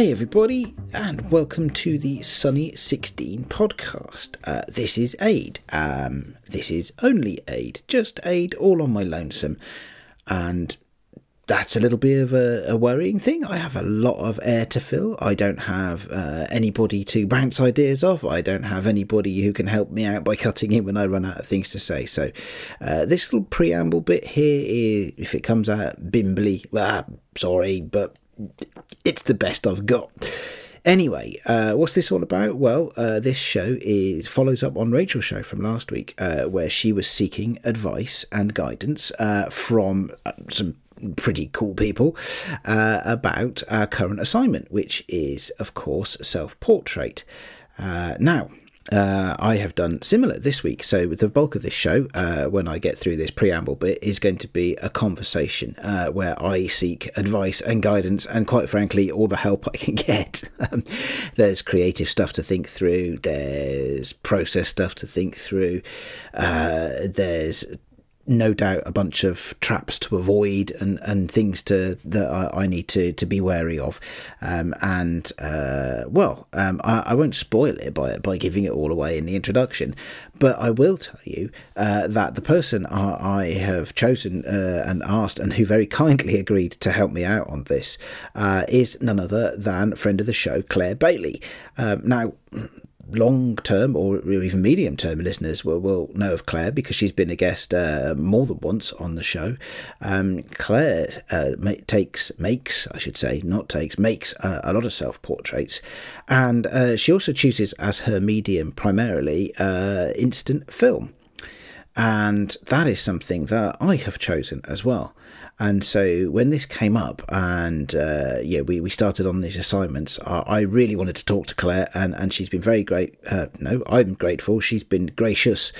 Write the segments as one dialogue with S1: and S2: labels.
S1: Hey, everybody, and welcome to the Sunny 16 podcast. Uh, this is Ade. Um, this is only Ade, just Ade, all on my lonesome. And that's a little bit of a, a, worrying thing. I have a lot of air to fill. I don't have uh, anybody to bounce ideas off. I don't have anybody who can help me out by cutting in when I run out of things to say. So, uh, this little preamble bit here, is, if it comes out bimbly, well, sorry, but it's the best I've got. Anyway, uh, what's this all about? Well, uh, this show is follows up on Rachel's show from last week, uh, where she was seeking advice and guidance uh, from uh, some pretty cool people uh, about our current assignment, which is, of course, self portrait. Now, uh, I have done similar this week. So, with the bulk of this show, uh, when I get through this preamble bit, is going to be a conversation uh, where I seek advice and guidance, and quite frankly, all the help I can get. Um, there's creative stuff to think through, there's process stuff to think through, uh, there's no doubt a bunch of traps to avoid and, and things to that I, I need to, to be wary of. Um, and uh, well, um, I, I, won't spoil it by by giving it all away in the introduction, but I will tell you uh, that the person I, I have chosen uh, and asked, and who very kindly agreed to help me out on this, uh, is none other than friend of the show Claire Bailey. Um, now long term or even medium term listeners will, will know of Claire because she's been a guest uh, more than once on the show. Um, Claire uh, takes, makes, I should say, not takes, makes uh, a lot of self portraits. And uh, she also chooses as her medium primarily uh, instant film. And that is something that I have chosen as well. And so when this came up, and uh, yeah, we, we started on these assignments, I, I, really wanted to talk to Claire, and, and she's been very great. Uh, no, I'm grateful. She's been gracious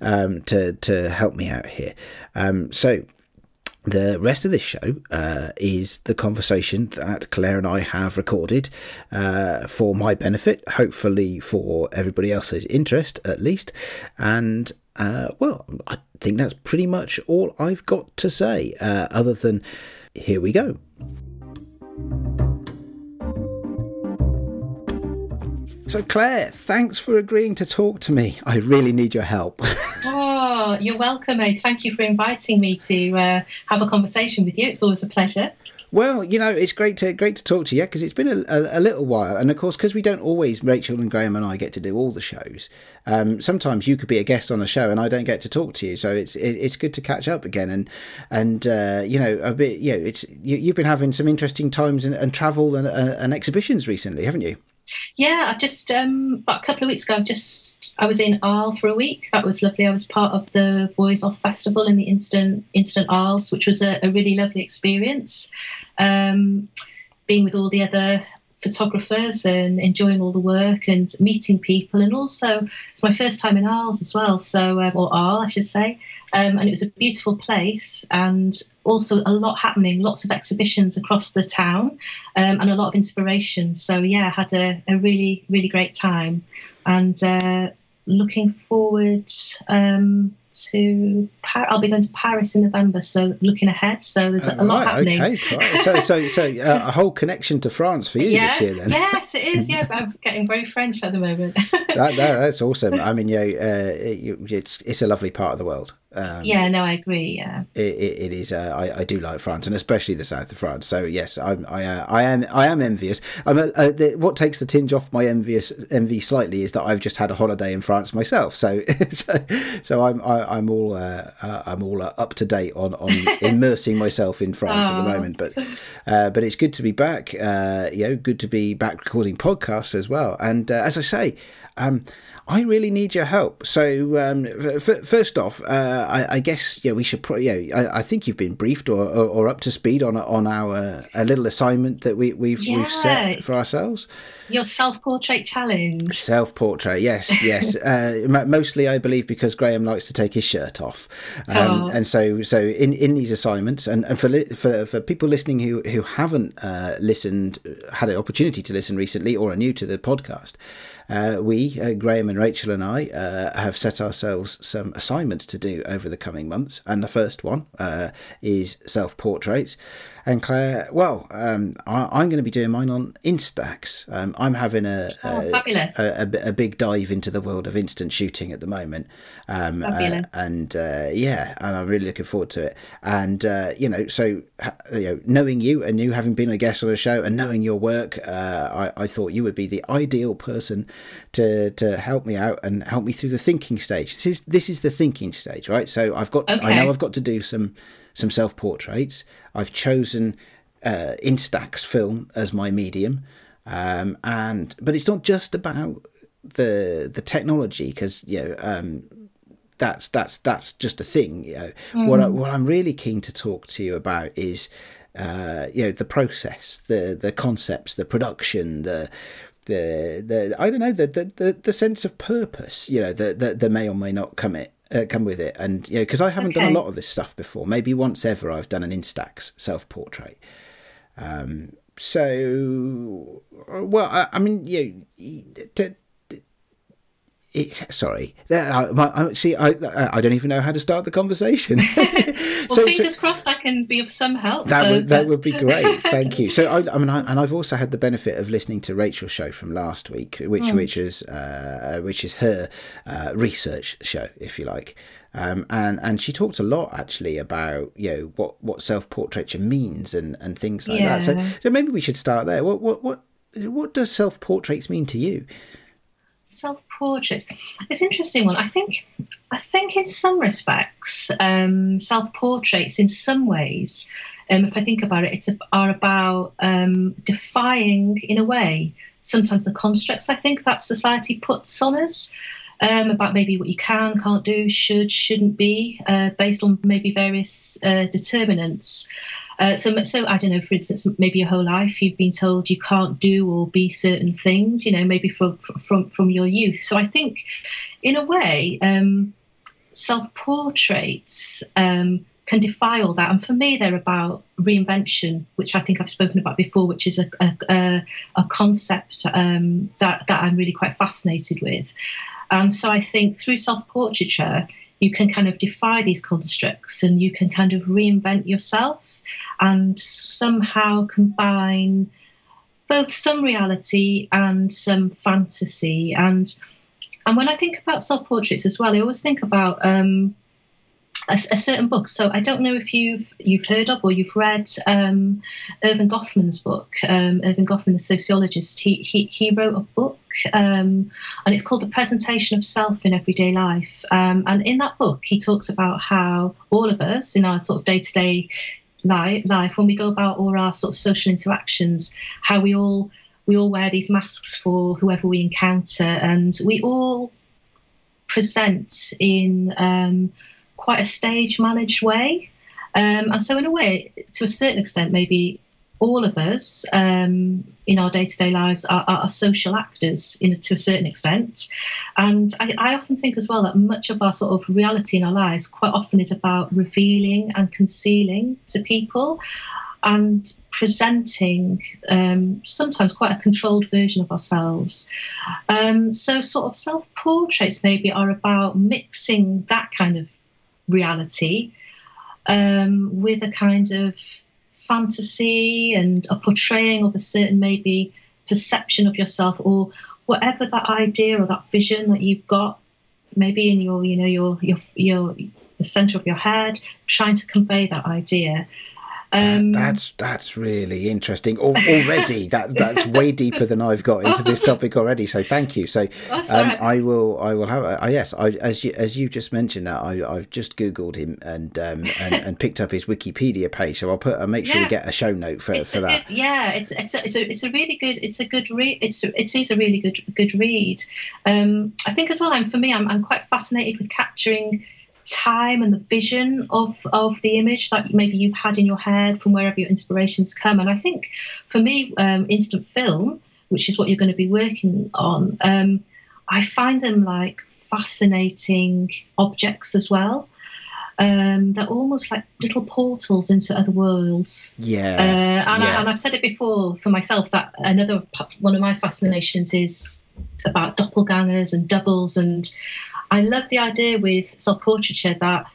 S1: um, to to help me out here. Um, so the rest of this show uh, is the conversation that Claire and I have recorded uh, for my benefit, hopefully for everybody else's interest at least. And uh, well, I think that's pretty much all I've got to say, uh, other than here we go. So, Claire, thanks for agreeing to talk to me. I really need your help.
S2: oh, you're welcome, mate. Thank you for inviting me to uh, have a conversation with you. It's always a pleasure.
S1: Well, you know, it's great to great to talk to you because it's been a, a, a, little while, and of course, because we don't always Rachel and Graham and I get to do all the shows. Um, sometimes you could be a guest on a show, and I don't get to talk to you, so it's it, it's good to catch up again, and and uh, you know a bit. Yeah, it's you, have been having some interesting times and, and travel and, and exhibitions recently, haven't you?
S2: Yeah, I've just um, about a couple of weeks ago. I've just I was in Arles for a week. That was lovely. I was part of the Voies Off Festival in the Instant Instant Arles, which was a, a really lovely experience. Um, being with all the other photographers and enjoying all the work and meeting people. And also, it's my first time in Arles as well, so um, or Arles, I should say. Um, and it was a beautiful place, and also a lot happening, lots of exhibitions across the town, um, and a lot of inspiration. So yeah, had a, a really really great time, and uh, looking forward um, to Par- I'll be going to Paris in November, so looking ahead. So there's a lot happening.
S1: Okay, so so so uh, a whole connection to France for you
S2: yeah,
S1: this year, then.
S2: Yes, it is. Yeah, I'm getting very French at the moment.
S1: that, that, that's awesome. I mean, yeah, uh, it, it's it's a lovely part of the world.
S2: Um, yeah, no, I agree. Yeah,
S1: it, it, it is. Uh, I, I do like France, and especially the south of France. So yes, I'm, I, uh, I am, I am envious. I'm, uh, the, what takes the tinge off my envious envy slightly is that I've just had a holiday in France myself. So, so, so I'm, I, am i am all, uh, uh, I'm all uh, up to date on, on immersing myself in France at the moment. But, but it's good to be back. you know, good to be back recording podcasts as well. And as I say, um, I really need your help. So um, f- first off, uh, I, I, guess yeah, we should. Pro- yeah, I, I, think you've been briefed or, or, or, up to speed on on our a little assignment that we, we've yeah. we've set for ourselves.
S2: Your self portrait challenge.
S1: Self portrait, yes, yes. uh, mostly, I believe, because Graham likes to take his shirt off, um, oh. and so so in, in these assignments, and, and for for for people listening who who haven't uh, listened, had an opportunity to listen recently, or are new to the podcast. Uh, we, uh, Graham and Rachel and I, uh, have set ourselves some assignments to do over the coming months. And the first one uh, is self portraits. And Claire, well, um, I, am going to be doing mine on Instax. Um, I'm having a,
S2: oh, a,
S1: a, a, big dive into the world of instant shooting at the moment. Um, uh, and uh, yeah, and I'm really looking forward to it. And, uh, you know, so, you know, knowing you and you having been a guest on the show and knowing your work, uh, I, I thought you would be the ideal person to, to help me out and help me through the thinking stage. This is, this is the thinking stage, right? So I've got, okay. I know I've got to do some some self portraits. I've chosen uh, Instax film as my medium, um, and but it's not just about the the technology because you know um, that's that's that's just a thing. You know mm. what I, what I'm really keen to talk to you about is uh, you know the process, the the concepts, the production, the the the I don't know the the the, sense of purpose. You know that that may or may not come it uh, come with it. And you know, because I haven't okay. done a lot of this stuff before. Maybe once ever I've done an Instax self portrait. Um, so, well, I, I mean, you know, to, it, sorry, I, I, see, I I don't even know how to start the conversation.
S2: well, so, fingers so, crossed, I can be of some help.
S1: That would that would be great. Thank you. So I, I mean, I, and I've also had the benefit of listening to Rachel's show from last week, which oh. which is uh, which is her uh, research show, if you like. Um, and and she talked a lot actually about you know what, what self portraiture means and, and things like yeah. that. So so maybe we should start there. What what what what does self portraits mean to you?
S2: Self portraits. It's interesting one. I think, I think in some respects, um, self portraits, in some ways, um, if I think about it, it's are about um, defying, in a way, sometimes the constructs I think that society puts on us. Um, about maybe what you can, can't do, should, shouldn't be, uh, based on maybe various uh, determinants. Uh, so, so I don't know. For instance, maybe your whole life you've been told you can't do or be certain things. You know, maybe from from from your youth. So I think, in a way, um, self portraits. Um, can defy all that. And for me, they're about reinvention, which I think I've spoken about before, which is a, a, a concept um, that, that I'm really quite fascinated with. And so I think through self portraiture, you can kind of defy these constructs and you can kind of reinvent yourself and somehow combine both some reality and some fantasy. And and when I think about self portraits as well, I always think about um, a, a, certain book. So I don't know if you've you've heard of or you've read um, Erving Goffman's book. Um, Erving Goffman, the sociologist, he he, he wrote a book, um, and it's called The Presentation of Self in Everyday Life. Um, and in that book, he talks about how all of us, in our sort of day to day life, when we go about all our sort of social interactions, how we all we all wear these masks for whoever we encounter, and we all present in um, quite a stage managed way. Um, and so, in a way, to a certain extent, maybe all of us um, in our day to day lives are, are, social actors in, to a certain extent. And I, I, often think as well that much of our sort of reality in our lives quite often is about revealing and concealing to people and presenting um, sometimes quite a controlled version of ourselves. Um, so, sort of self portraits maybe are about mixing that kind of reality um, with a kind of fantasy and a portraying of a certain maybe perception of yourself or whatever that idea or that vision that you've got maybe in your you know your your your the center of your head trying to convey that idea
S1: um, that's that's really interesting already. that that's way deeper than I've got into this topic already. So thank you. So um, right. I will I will have uh, yes I, as you as you just mentioned that I I've just googled him and um, and, and picked up his Wikipedia page. So I'll put I'll make sure yeah. we get a show note for,
S2: it's
S1: for that.
S2: Good, yeah, it's it's a, it's a it's a really good it's a good read. It's a, it is a really good good read. Um, I think as well. I'm for me I'm I'm quite fascinated with capturing time and the vision of of the image that maybe you've had in your head from wherever your inspirations come. And I think for me, um, instant film, which is what you're going to be working on, um, I find them like fascinating objects as well. um, they're almost like little portals into other worlds.
S1: Yeah.
S2: Uh, and,
S1: yeah.
S2: I, and I've said it before for myself that another one of my fascinations is about doppelgangers and doubles. And I love the idea with self portraiture that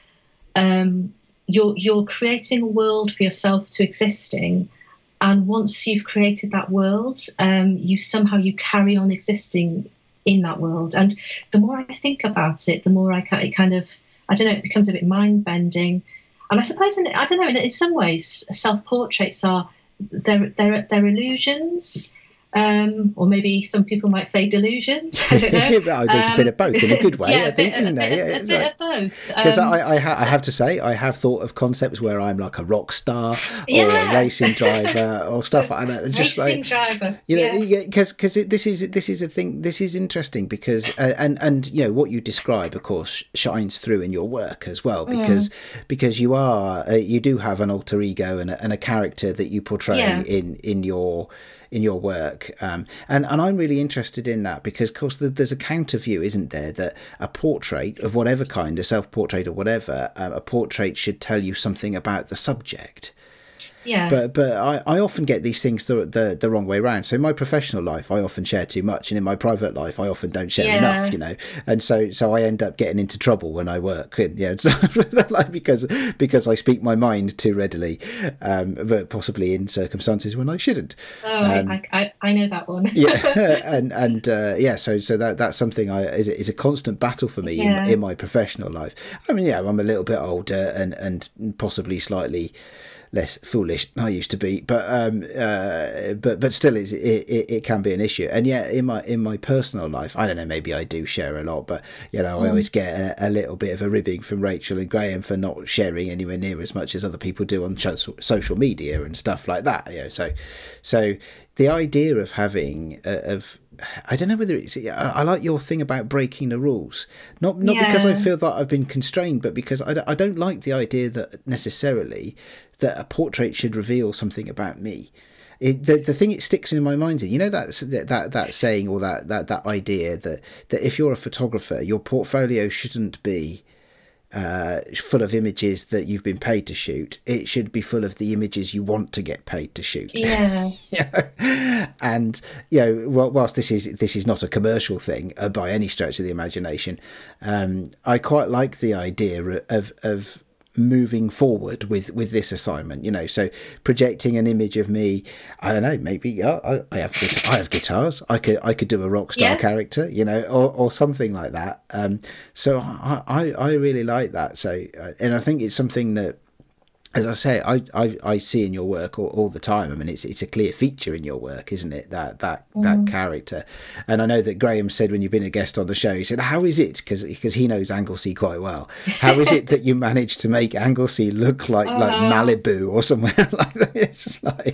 S2: um, you're, you're creating a world for yourself to exist in. And once you've created that world, um, you somehow you carry on existing in that world. And the more I think about it, the more I it kind of I don't know, it becomes a bit mind bending. And I suppose, in, I don't know, in, some ways, self portraits are they're, they're, they're illusions um, or maybe some people might say delusions. I don't know.
S1: it's um, a bit of both in a good way,
S2: yeah,
S1: I think,
S2: bit,
S1: isn't?
S2: Bit,
S1: yeah,
S2: a bit like, of both.
S1: Because
S2: um,
S1: I, I, ha-
S2: so,
S1: I, have to say, I have thought of concepts where I'm like a rock star or
S2: yeah.
S1: a racing driver or stuff like that. Just
S2: racing
S1: like,
S2: driver.
S1: You know,
S2: yeah.
S1: because because this is this is a thing. This is interesting because uh, and and you know what you describe, of course, shines through in your work as well. Because mm. because you are uh, you do have an alter ego and a, and a character that you portray in in your in your work. Um, and, and I'm really interested in that because, of course, there's a counter view, isn't there, that a portrait of whatever kind, a self portrait or whatever, um, a portrait should tell you something about the subject.
S2: Yeah.
S1: But but I, I often get these things the, the the wrong way around. So in my professional life, I often share too much, and in my private life, I often don't share
S2: Yeah.
S1: enough. You know, and so so I end up getting into trouble when I work, and yeah, like because because I speak my mind too readily, um, but possibly in circumstances when I shouldn't.
S2: Oh,
S1: Um,
S2: I, I, I know that one.
S1: yeah, and and uh, yeah, so so that that's something I is is a constant battle for me
S2: Yeah.
S1: in, in my professional life. I mean, yeah, I'm a little bit older and and possibly slightly less foolish than I used to be, but um, uh, but but still, it's, it, it it can be an issue. And yeah, in my in my personal life, I don't know, maybe I do share a lot, but you know, I always get a, a little bit of a ribbing from Rachel and Graham for not sharing anywhere near as much as other people do on social media and stuff like that. You know, so so the idea of having uh, of I don't know whether it's. I, I like your thing about breaking the rules. Not not because I feel that I've been constrained, but because I, I don't like the idea that necessarily that a portrait should reveal something about me. It, the the thing it sticks in my mind is you know that that that, that saying or that, that that idea that that if you're a photographer, your portfolio shouldn't be uh, full of images that you've been paid to shoot. It should be full of the images you want to get paid to shoot
S2: Yeah.
S1: you know? and you know whilst this is this is not a commercial thing uh, by any stretch of the imagination um, i quite like the idea of of moving forward with with this assignment you know? So projecting an image of me i don't know maybe I, I have guita- i have guitars. I could i could do a rock star
S2: Yeah.
S1: character you know or, or something like that. Um so i i, I really like that. So uh, and i think it's something that as I say, I, I, I see in your work all, all the time. I mean, it's it's a clear feature in your work, isn't it? That that that character. And I know that Graham said when you've been a guest on the show, he said, "How is it?" Because because he knows Anglesey quite well. How is it that you managed to make Anglesey look like like
S2: Uh-huh.
S1: Malibu or somewhere like that? It's just like,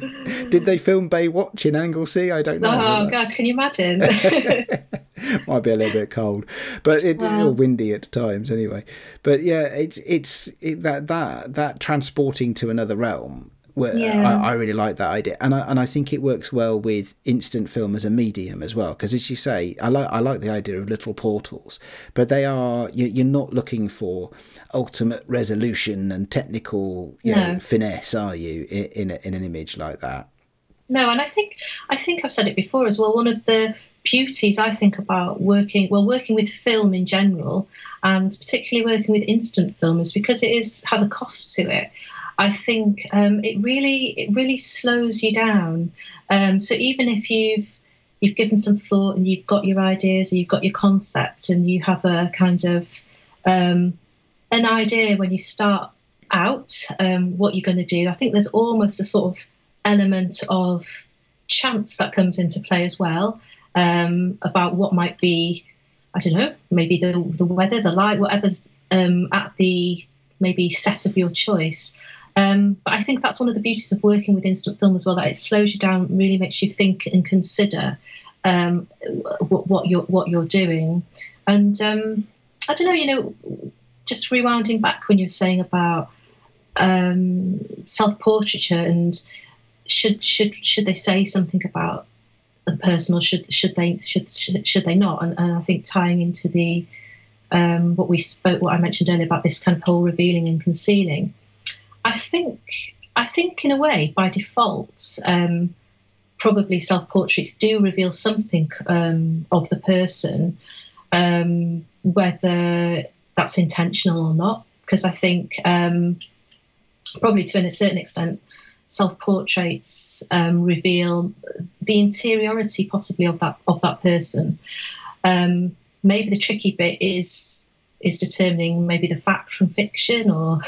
S1: did they film Baywatch in Anglesey? I don't know.
S2: Oh gosh, can you imagine?
S1: might be a little bit cold, but it,
S2: Wow.
S1: windy at times anyway. But yeah, it's it's that that that transporting to another realm. Where
S2: Yeah.
S1: I, I really like that idea, and I and I think it works well with instant film as a medium as well. Because as you say, I like I like the idea of little portals, but they are you, you're not looking for ultimate resolution and technical you know, finesse, are you? In in, a, in an image like that?
S2: No, and I think I think I've said it before as well. One of the beauties I think about working well working with film in general, and particularly working with instant film, is because it is has a cost to it. I think um, it really it really slows you down. Um, so even if you've you've given some thought and you've got your ideas and you've got your concept and you have a kind of um, an idea when you start out um, what you're going to do. I think there's almost a sort of element of chance that comes into play as well um, about what might be, I don't know, maybe the the weather, the light, whatever's um, at the maybe set of your choice. Um, but I think that's one of the beauties of working with instant film as well. That it slows you down, really makes you think and consider um, what, what you're what you're doing. And um, I don't know, you know, just rewinding back when you were saying about um, self portraiture and should should should they say something about the person or should should they should should, should they not? And, and I think tying into the um, what we spoke, what I mentioned earlier about this kind of whole revealing and concealing. I think, I think in a way, by default, um, probably self-portraits do reveal something um, of the person, um, whether that's intentional or not. Because I think um, probably to a certain extent, self-portraits um, reveal the interiority possibly of that of that person. Um, maybe the tricky bit is is determining maybe the fact from fiction or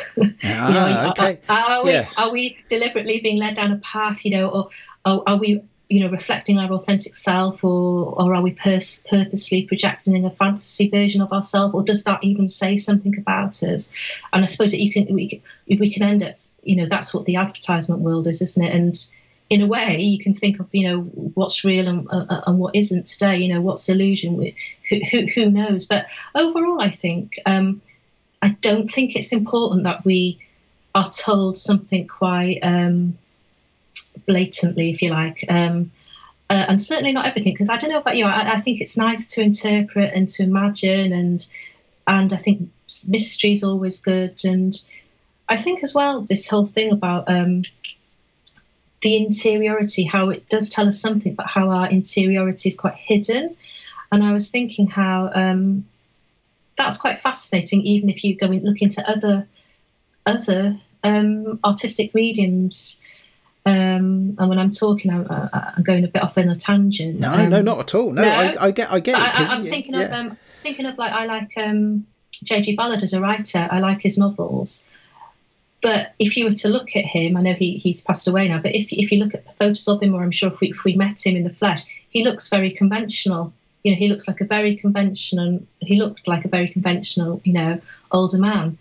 S1: ah, you know okay.
S2: are, are, we,
S1: yes.
S2: are we deliberately being led down a path you know or are, are we you know reflecting our authentic self or or are we pers- purposely projecting a fantasy version of ourselves or does that even say something about us? And i suppose that you can we we can end up you know that's what the advertisement world is isn't it? And in a way you can think of you know what's real and, uh, and what isn't today you know what's illusion who, who, who knows? But overall i think um, i don't think it's important that we are told something quite um, blatantly, if you like. Um, uh, and certainly not everything, because I don't know about you. I, I, think it's nice to interpret and to imagine, and and I think mystery is always good. And I think as well this whole thing about um, the interiority, how it does tell us something, but how our interiority is quite hidden. And I was thinking how um, that's quite fascinating, even if you go and look into other other um, artistic mediums. Um, and when I'm talking, I'm, I'm, going a bit off in a tangent.
S1: No,
S2: um,
S1: no, not at all. No, no I, I, get, I get it.
S2: I, am thinking yeah. of, um, thinking of like I like um, J.G. Ballard as a writer. I like his novels. But if you were to look at him, I know he, he's passed away now. But if if you look at photos of him, or I'm sure if we if we met him in the flesh, he looks very conventional. You know, he looks like a very conventional. He looked like a very conventional, you know, older man.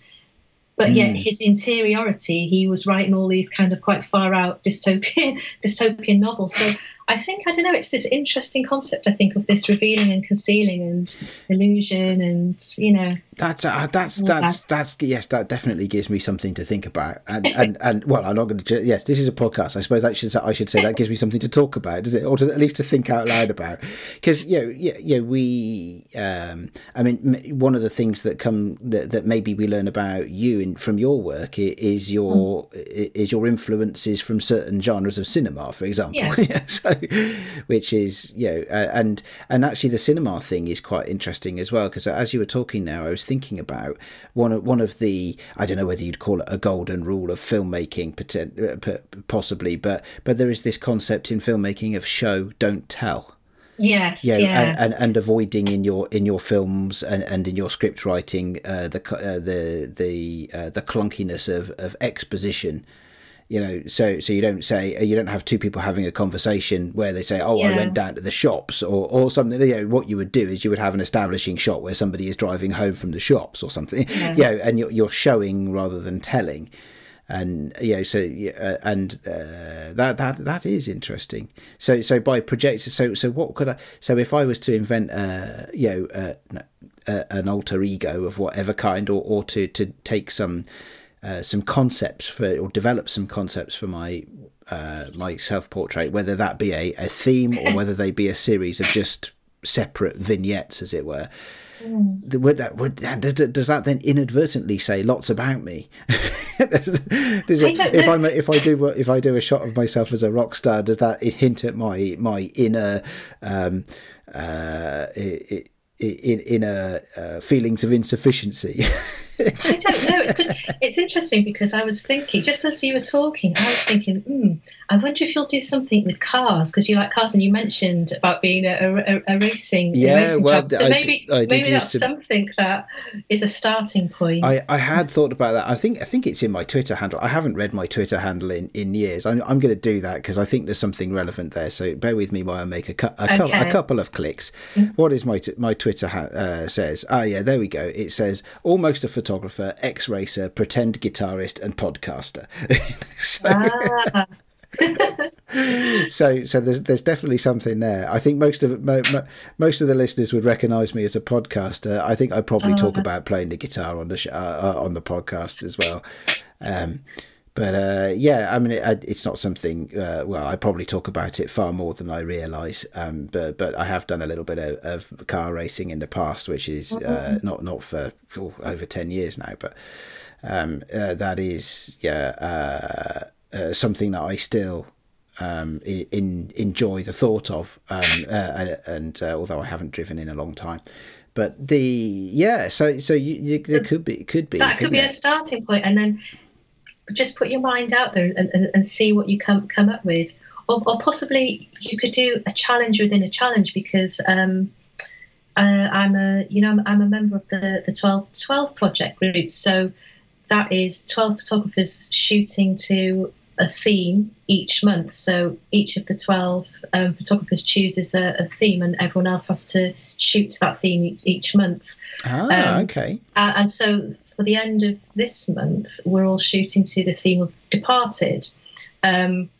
S2: But mm. yet his interiority, he was writing all these kind of quite far out dystopian dystopian novels. So I think I don't know. It's this interesting concept. I think of this revealing and concealing and illusion, and you know.
S1: That's uh, that's that's that's yes. That definitely gives me something to think about. And and, and well, I'm not going to. Yes, this is a podcast. I suppose I should I should say that gives me something to talk about, does it? Or to, at least to think out loud about. Because you know, yeah, yeah, we. Um, I mean, one of the things that come that, that maybe we learn about you in from your work is your mm. is your influences from certain genres of cinema, for example.
S2: Yeah.
S1: so which is you know, uh, and and actually the cinema thing is quite interesting as well because as you were talking now, I was thinking about one of one of the I don't know whether you'd call it a golden rule of filmmaking, uh, possibly, but but there is this concept in filmmaking of show don't tell.
S2: Yes, yeah,
S1: And, and, and, avoiding in your in your films and, and in your script writing uh, the uh, the the uh, the clunkiness of, of exposition you know so so you don't say you don't have two people having a conversation where they say oh yeah. i went down to the shops or or something you know what you would do is you would have an establishing shot where somebody is driving home from the shops or something yeah. you know and you're, you're showing rather than telling and you know so uh, and uh, that that that is interesting so so by project so so what could i so if i was to invent uh you know uh, uh, an alter ego of whatever kind or or to to take some uh, some concepts for or develop some concepts for my uh, my self portrait, whether that be a, a theme or whether they be a series of just separate vignettes, as it were. Mm. Would that would does that then inadvertently say lots about me? if I'm a, if I do if I do a shot of myself as a rock star, does that hint at my my inner um, uh, in, inner uh, feelings of insufficiency?
S2: I don't know. It's, it's interesting because I was thinking, just as you were talking, I was thinking, hmm, I wonder if you'll do something with cars because you like cars, and you mentioned about being a, a, a racing,
S1: yeah,
S2: a racing
S1: well,
S2: So
S1: I
S2: maybe maybe that's to, something that is a starting point.
S1: I, I had thought about that. I think I think it's in my Twitter handle. I haven't read my Twitter handle in, in years. I'm, I'm going to do that because I think there's something relevant there. So bear with me while I make a, cu- a, okay. cu- a couple of clicks. Mm. What is my t- my Twitter ha- uh, says? Ah, yeah, there we go. It says almost a photographer, ex racer, pretend guitarist, and podcaster. so, ah. so so there's there's definitely something there. I think most of mo, mo, most of the listeners would recognise me as a podcaster. I think I probably talk uh-huh. about playing the guitar on the sh- uh, uh, on the podcast as well. Um, but uh, yeah, I mean, it, it's not something. Uh, well, I probably talk about it far more than I realise. Um, but but I have done a little bit of, of car racing in the past, which is uh, not not for oh, over ten years now. But um, uh, that is yeah uh, uh, something that I still um, in, enjoy the thought of. Um, and although I haven't driven in a long time. But the yeah, so so you, you, there could be could be
S2: that could be
S1: it?
S2: a starting point, and then just put your mind out there and, and, and see what you come come up with, or, or, possibly you could do a challenge within a challenge because um, uh, I'm a you know I'm, I'm, a member of the the 12 12 project group, so that is 12 photographers shooting to a theme each month. So each of the 12 um, photographers chooses a, a, theme, and everyone else has to shoot to that theme each month.
S1: Ah, um, okay.
S2: And, and, so for the end of this month, we're all shooting to the theme of Departed. Um,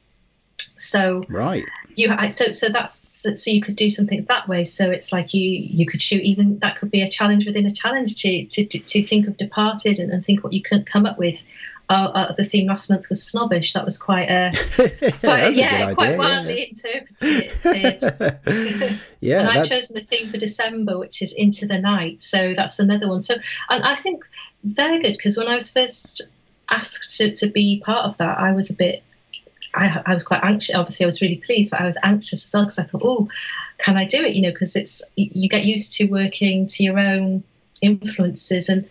S2: so
S1: right,
S2: you so so that's so you could do something that way. So it's like you you could shoot even that could be a challenge within a challenge to to, to think of Departed and, and think what you can come up with. Uh, uh, the theme last month was snobbish. That was quite a, quite, yeah, quite wildly yeah. interpreted.
S1: yeah,
S2: and I've chosen the theme for December, which is Into the Night. So that's another one. So and I think they're good because when I was first asked to, to be part of that, I was a bit. I, I was quite anxious. Obviously, I was really pleased, but I was anxious as well because I thought, "Oh, can I do it?" You know, because it's you get used to working to your own influences and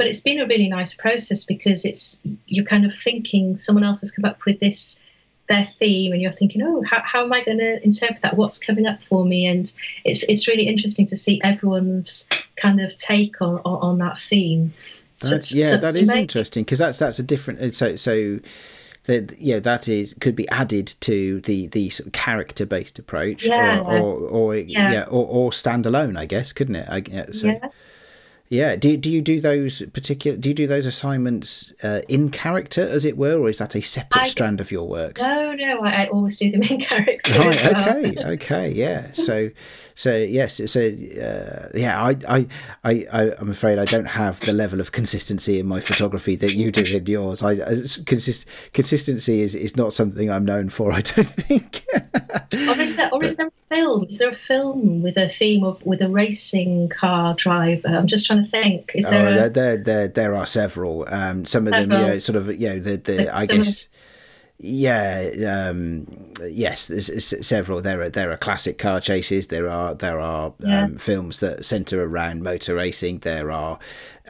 S2: but it's been a really nice process because it's you're kind of thinking someone else has come up with this their theme and you're thinking oh how, how am i going to interpret that what's coming up for me and it's it's really interesting to see everyone's kind of take on on, on that theme
S1: that's, yeah so, that is interesting because that's that's a different uh, so so that yeah that is could be added to the the sort of character based approach
S2: yeah.
S1: or or, or yeah. yeah or, or standalone i guess couldn't it I, yeah, so. yeah yeah. Do do you do those particular? Do you do those assignments uh, in character, as it were, or is that a separate I, strand of your work?
S2: No, no. I, I always do them in character.
S1: Right. Okay. Okay. Yeah. So, so yes. So uh, yeah. I, I, I, I'm afraid I don't have the level of consistency in my photography that you do in yours. I consist consistency is is not something I'm known for. I don't think.
S2: or is there, or is there film? Is there a film with a theme of with a racing car driver? I'm just trying to think. Is there? Oh, a...
S1: there, there, there, there are several. Um, some several. of them, you know, sort of, you know, the, the I guess. Yeah, um, yes, there's, several. There are there are classic car chases. There are there are yeah. um, films that centre around motor racing. There are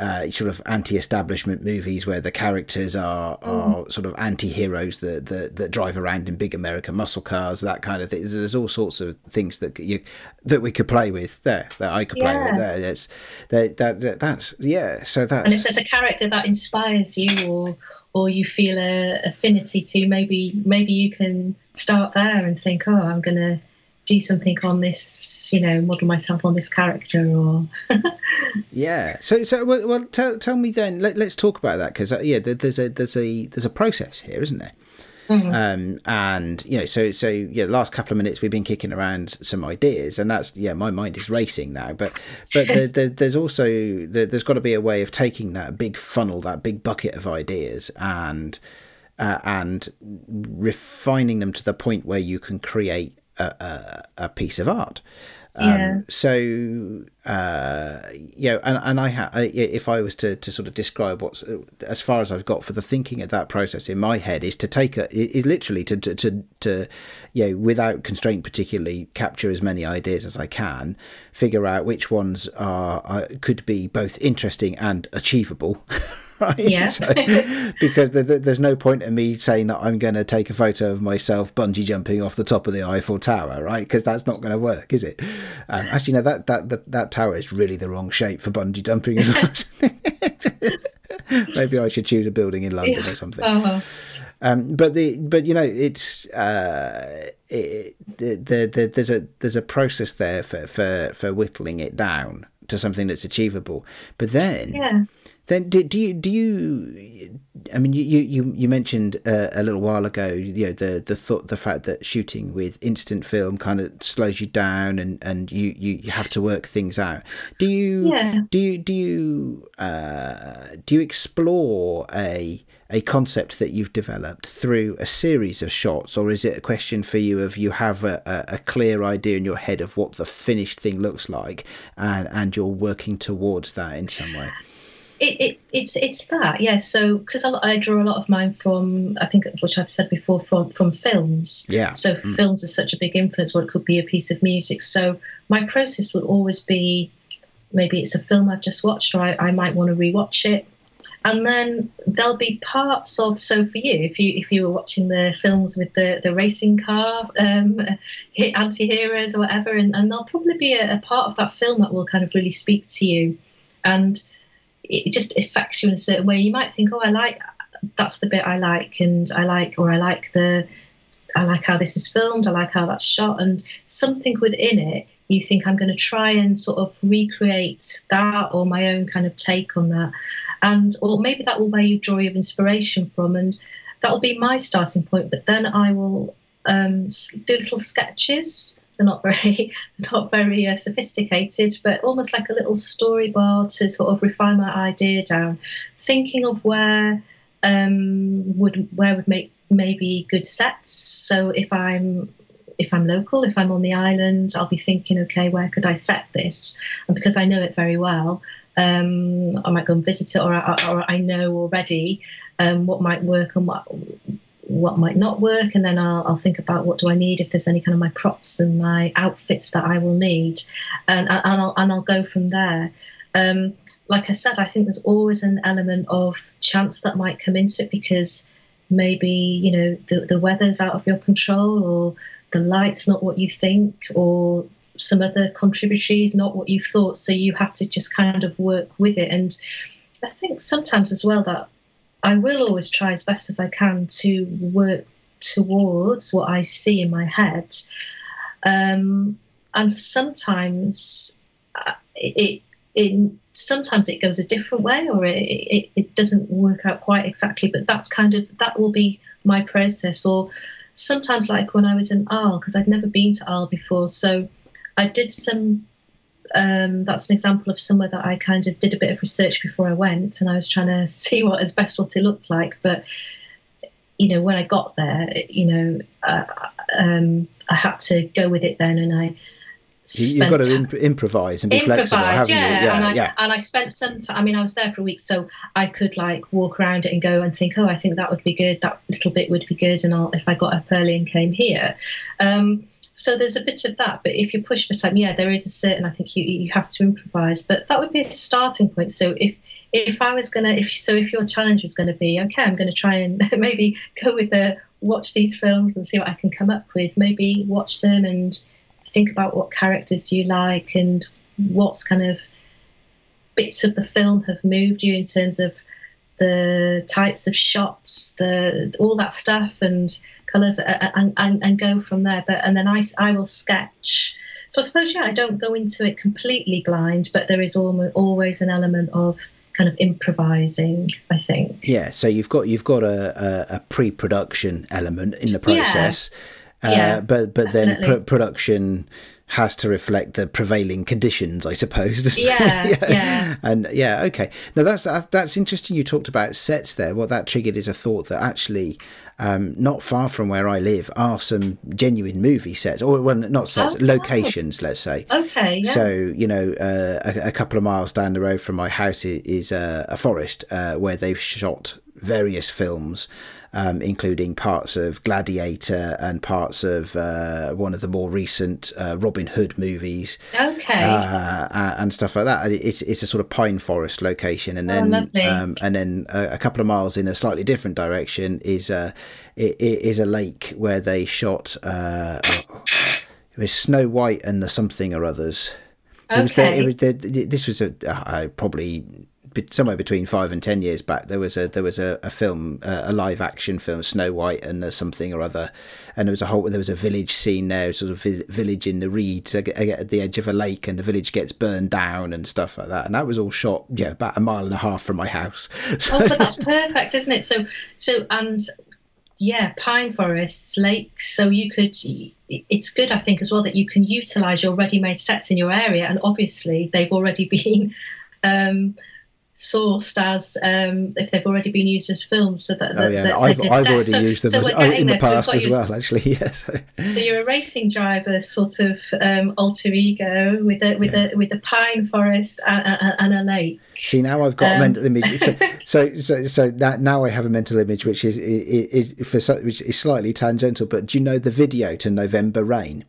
S1: uh, sort of anti-establishment movies where the characters are are mm. sort of anti-heroes that, that that drive around in big American muscle cars. That kind of thing. There's all sorts of things that you that we could play with there. That I could yeah. play with there. That's that, that, that that's yeah. So that's
S2: and if there's a character that inspires you or or you feel a affinity to, maybe maybe you can start there and think, oh, I'm going to do something on this, you know, model myself on this character, or
S1: yeah. So so well, well, tell tell me then. Let, us talk about that because uh, yeah, there's a there's a there's a process here, isn't there? Mm-hmm. Um, and you know, so so yeah, the last couple of minutes we've been kicking around some ideas, and that's yeah, my mind is racing now. But but the, the, there's also the, there's got to be a way of taking that big funnel, that big bucket of ideas, and uh, and refining them to the point where you can create a, a, a piece of art.
S2: Yeah. Um,
S1: so, uh, yeah, and, and I, ha- if I was to, to sort of describe what's as far as I've got for the thinking of that process in my head is to take a is literally to to to, to you know without constraint particularly capture as many ideas as I can, figure out which ones are, are could be both interesting and achievable. right?
S2: Yeah.
S1: So, because the, the, there's no point in me saying that I'm going to take a photo of myself bungee jumping off the top of the Eiffel Tower, right? Because that's not going to work, is it? Um, actually, no, that, that that that tower is really the wrong shape for bungee jumping as well. Maybe I should choose a building in London yeah. or something. Uh-huh. Um, but the but you know it's uh, it, the, the, the, there's a there's a process there for, for for whittling it down to something that's achievable. But then
S2: yeah.
S1: Then do, do you do you? I mean, you you you mentioned uh, a little while ago, you know, the the thought the fact that shooting with instant film kind of slows you down, and and you you, you have to work things out. Do you
S2: yeah.
S1: do you do you uh, do you explore a a concept that you've developed through a series of shots, or is it a question for you of you have a, a, a clear idea in your head of what the finished thing looks like, and and you're working towards that in some way?
S2: It, it, it's it's that yes. So because I, draw a lot of mine from I think which I've said before from from films.
S1: Yeah.
S2: So mm. films are such a big influence, or it could be a piece of music. So my process will always be maybe it's a film I've just watched, or I, I might want to rewatch it. And then there'll be parts of so for you if you if you were watching the films with the the racing car um, anti-heroes or whatever and, and there'll probably be a, a part of that film that will kind of really speak to you and it just affects you in a certain way. You might think, oh, I like that's the bit I like, and I like, or I like the, I like how this is filmed, I like how that's shot, and something within it, you think I'm going to try and sort of recreate that or my own kind of take on that, and or maybe that will where you draw your inspiration from, and that will be my starting point. But then I will um, do little sketches they're not very, not very uh, sophisticated, but almost like a little storyboard to sort of refine my idea down. Thinking of where um, would where would make maybe good sets. So if I'm if I'm local, if I'm on the island, I'll be thinking, okay, where could I set this? And because I know it very well, um, I might go and visit it, or I, or I know already um, what might work and what what might not work, and then I'll, I'll, think about what do I need if there's any kind of my props and my outfits that I will need, and, and I'll and I'll go from there. Um, like I said, I think there's always an element of chance that might come into it because maybe you know the, the weather's out of your control or the light's not what you think or some other contributories not what you thought so you have to just kind of work with it and i think sometimes as well that I will always try as best as I can to work towards what I see in my head. Um, and sometimes uh, it, it, sometimes it goes a different way or it, it, it doesn't work out quite exactly, but that's kind of that will be my process. Or sometimes, like when I was in Arles, because I'd never been to Arles before, so I did some um, that's an example of somewhere that I kind of did a bit of research before I went, and I was trying to see what is best what asbestos looked like. But you know, when I got there, you know, uh, um, I had to go with it then, and I.
S1: You've got to imp- improvise and be
S2: improvise,
S1: flexible,
S2: yeah.
S1: you? Yeah,
S2: and I,
S1: yeah.
S2: And I spent some time. I mean, I was there for a week, so I could like walk around it and go and think, oh, I think that would be good. That little bit would be good, and I'll, if I got up early and came here. Um, so there's a bit of that, but if you push for time, yeah, there is a certain. I think you you have to improvise, but that would be a starting point. So if if I was gonna, if so, if your challenge was to be, okay, I'm to try and maybe go with the watch these films and see what I can come up with. Maybe watch them and think about what characters you like and what's kind of bits of the film have moved you in terms of the types of shots, the all that stuff, and colours, and, and, and go from there. But and then I, I will sketch. So I suppose yeah, I don't go into it completely blind, but there is almost always an element of kind of improvising. I think.
S1: Yeah. So you've got you've got a, a, a pre-production element in the process.
S2: Yeah. Uh, yeah
S1: but but then pr- production has to reflect the prevailing conditions, I suppose.
S2: Yeah, yeah, yeah,
S1: And yeah, okay. Now that's that's interesting. You talked about sets there. What that triggered is a thought that actually, um, not far from where I live, are some genuine movie sets, or well, not sets, oh, locations. Let's say.
S2: Okay. Yeah.
S1: So you know, uh, a, a, couple of miles down the road from my house is, a, a forest uh, where they've shot various films um, including parts of Gladiator and parts of uh, one of the more recent uh, Robin Hood movies.
S2: Okay.
S1: Uh, and stuff like that. It's it's a sort of pine forest location, and
S2: oh,
S1: then oh, um, and then a, a, couple of miles in a slightly different direction is a it, it is a lake where they shot. Uh, it was Snow White and the something or others.
S2: It okay. was,
S1: the, it was the, this was a uh, probably somewhere between five and ten years back, there was a there was a, a film, uh, a live action film, Snow White and uh, something or other, and there was a whole there was a village scene there, sort of village in the reeds at the edge of a lake, and the village gets burned down and stuff like that, and that was all shot yeah about a mile and a half from my house.
S2: So, oh, but that's perfect, isn't it? So so and yeah, pine forests, lakes. So you could. It's good, I think, as well that you can utilize your ready-made sets in your area, and obviously they've already been. Um, sourced as um, if they've already been used as films. So that,
S1: oh yeah,
S2: that,
S1: I've, I've already
S2: so,
S1: used them
S2: so
S1: as, oh, in the past so as well. Actually, yes.
S2: Yeah, so. you're a racing driver, sort of um, alter ego with a with yeah. a with a pine forest and, and, a lake.
S1: See, now I've got um, a mental image. So, so, so, so now I have a mental image which is, is, is for which is slightly tangential. But do you know the video to November Rain?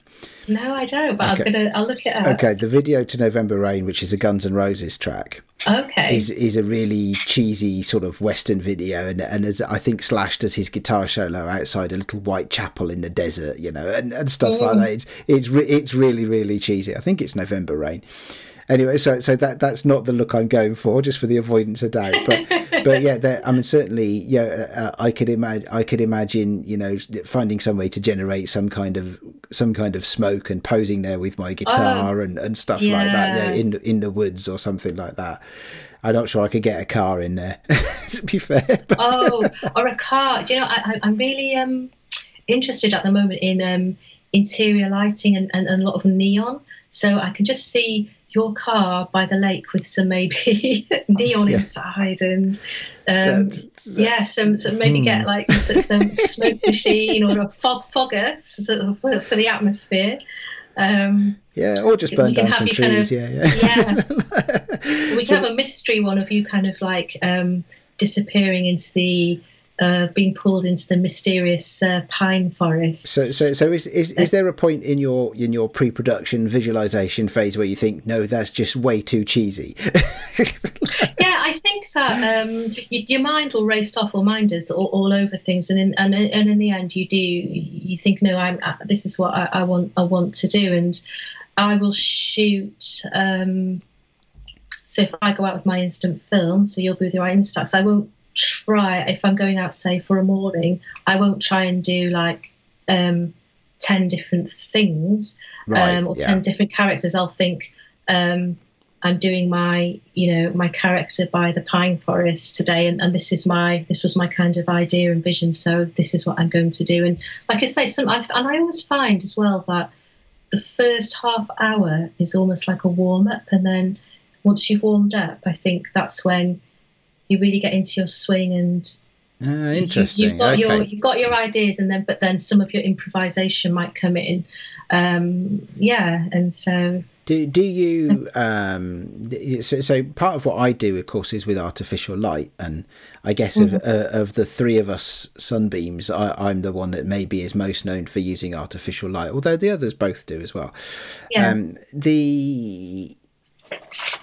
S2: No, I don't, but okay. I'm gonna. I'll look it up.
S1: Okay, the video to November Rain, which is a Guns N' Roses track.
S2: Okay.
S1: Is is a really cheesy sort of Western video, and and as I think Slash does his guitar solo outside a little white chapel in the desert, you know, and, and stuff mm. like that. It's it's re- it's really really cheesy. I think it's November Rain anyway, so so that that's not the look I'm going for, just for the avoidance of doubt. But but yeah, I mean certainly, yeah, uh, I could imagine I could imagine you know finding some way to generate some kind of some kind of smoke and posing there with my guitar oh, and, and stuff yeah. like that, yeah, in in the woods or something like that. I'm not sure I could get a car in there. to be fair.
S2: But. Oh, or a car. Do you know? I, am really um, interested at the moment in um, interior lighting and, and, and a lot of neon. So I can just see your car by the lake with some maybe neon yeah. inside and um, yeah, some, some maybe hmm. get like some, some smoke machine or a fog fogger for, for the atmosphere. Um,
S1: yeah, or just burn down some trees. Kind of,
S2: yeah, yeah. yeah. we so, have a mystery one of you kind of like um, disappearing into the uh, being pulled into the mysterious uh, pine forest.
S1: So, so, so is, is, is there a point in your in your pre-production visualization phase where you think, no, that's just way too cheesy?
S2: yeah, I think that um, you, your mind will race off or mind is all, all, over things, and in, and and in the end, you do you think, no, I'm uh, this is what I, I, want I want to do, and I will shoot. Um, so if I go out with my instant film, so you'll be with your instax, I won't try if I'm going out, say for a morning, I won't try and do like um, ten different things right, um, or yeah. ten different characters. I'll think um, I'm doing my you know my character by the pine forest today, and, and this is my this was my kind of idea and vision. So this is what I'm going to do. And like I say, some I, and I always find as well that the first half hour is almost like a warm up, and then once you've warmed up, I think that's when you really get into your swing and
S1: uh, interesting.
S2: You, have got
S1: okay.
S2: your you've got your ideas, and then but then some of your improvisation might come in. Um, yeah, and so.
S1: Do, do you um, so, so part of what I do of course is with artificial light and I guess mm-hmm. of, uh, of the three of us sunbeams I, am the one that maybe is most known for using artificial light although the others both do as well yeah. Um, the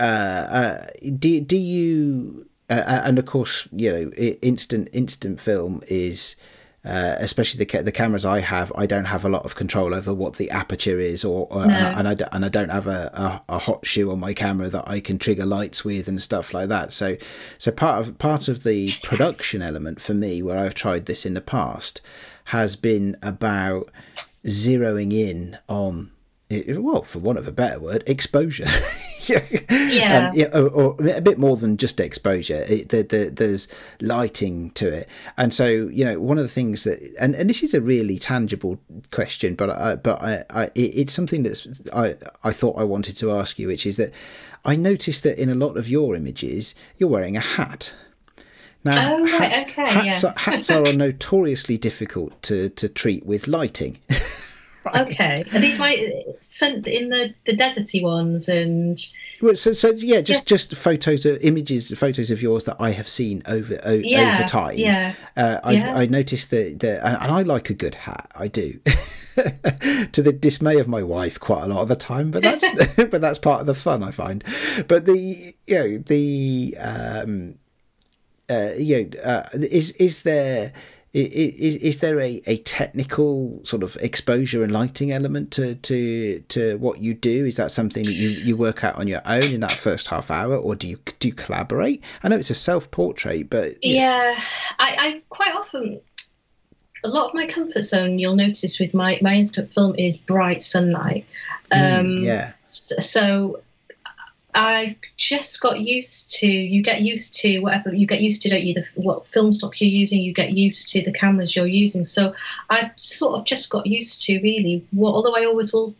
S1: uh, uh, do, do you uh, and of course, you know, instant instant film is. Uh, especially the the cameras I have, I don't have a lot of control over what the aperture is, or, or no. and, I, and I and I don't have a, a, a, hot shoe on my camera that I can trigger lights with and stuff like that. So so part of part of the production element for me, where I've tried this in the past, has been about zeroing in on well, for want of a better word, exposure.
S2: yeah, um,
S1: yeah or, or, a bit more than just exposure. It, the, the, there's lighting to it, and so you know one of the things that, and, and this is a really tangible question, but I, but I, I it, it's something that's I I thought I wanted to ask you, which is that I noticed that in a lot of your images you're wearing a hat.
S2: Now, oh, right, hats, okay,
S1: hats,
S2: yeah.
S1: are, hats are notoriously difficult to, to treat with lighting.
S2: Okay, are these my sent in the the deserty ones and?
S1: Well, so so yeah, just yeah. just photos, of, images, photos of yours that I have seen over o- yeah, over time.
S2: Yeah,
S1: uh, i yeah. I noticed that, that, and I like a good hat. I do. to the dismay of my wife quite a lot of the time but that's but that's part of the fun i find but the you know the um uh you know uh, is is there is is there a, a technical sort of exposure and lighting element to, to to what you do? Is that something that you, you work out on your own in that first half hour, or do you do you collaborate? I know it's a self portrait, but
S2: yeah, I, I quite often a lot of my comfort zone you'll notice with my my instant film is bright sunlight.
S1: Mm, um, mm, yeah.
S2: So I just got used to. You get used to whatever you get used to, don't you? The, what film stock you're using, you get used to the cameras you're using. So I've sort of just got used to really. What, although I always will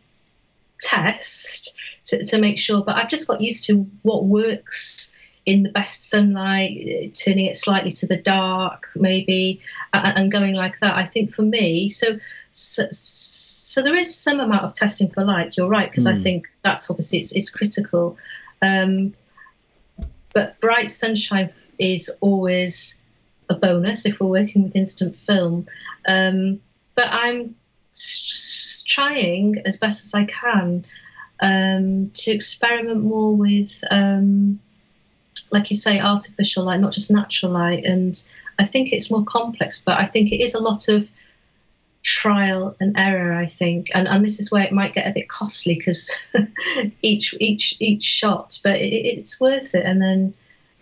S2: test to, to make sure, but I've just got used to what works in the best sunlight, turning it slightly to the dark, maybe, and, and going like that. I think for me, so, so, so there is some amount of testing for light. You're right because mm. I hmm. think that's obviously it's, it's critical. Um, but bright sunshine is always a bonus if we're working with instant film. Um, but I'm s- trying as best as I can um, to experiment more with, um, like you say, artificial light, not just natural light. And I think it's more complex, but I think it is a lot of trial and error i think. And and this is where it might get a bit costly because each each each shot but it, it's worth it. And then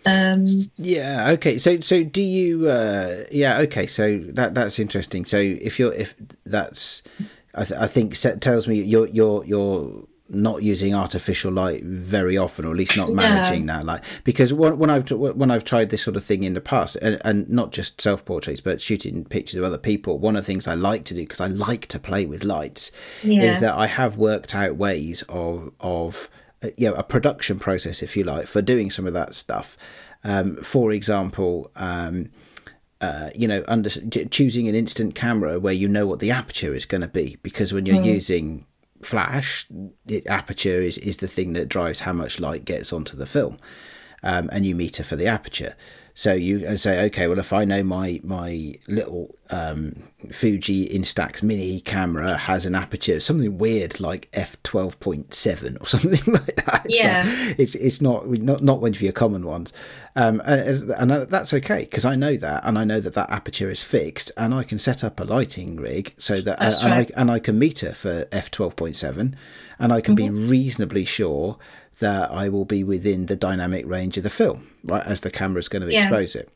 S2: um
S1: yeah okay. So so do you uh yeah okay. So that that's interesting. So if you're if that's i, th- I think tells me you're you're you're not using artificial light very often, or at least not managing yeah. that light. Because when, when, I've when I've tried this sort of thing in the past, and, and not just self portraits, but shooting pictures of other people, one of the things I like to do because I like to play with lights yeah. is that I have worked out ways of of uh, you know a production process, if you like, for doing some of that stuff. Um, for example. Um, uh, you know, under choosing an instant camera where you know what the aperture is going to be, because when you're mm. using flash, the aperture is, is the thing that drives how much light gets onto the film, um, and you meter for the aperture. So you say, okay, well, if I know my my little um, Fuji Instax Mini camera has an aperture something weird like f twelve point seven or something like that,
S2: yeah,
S1: it's it's not not not one of your common ones, um, and, and that's okay because I know that, and I know that that aperture is fixed, and I can set up a lighting rig so that, uh, and. I and I can meter for f twelve point seven, and I can mm-hmm. be reasonably sure that I will be within the dynamic range of the film, right, as the camera is going to yeah. expose it.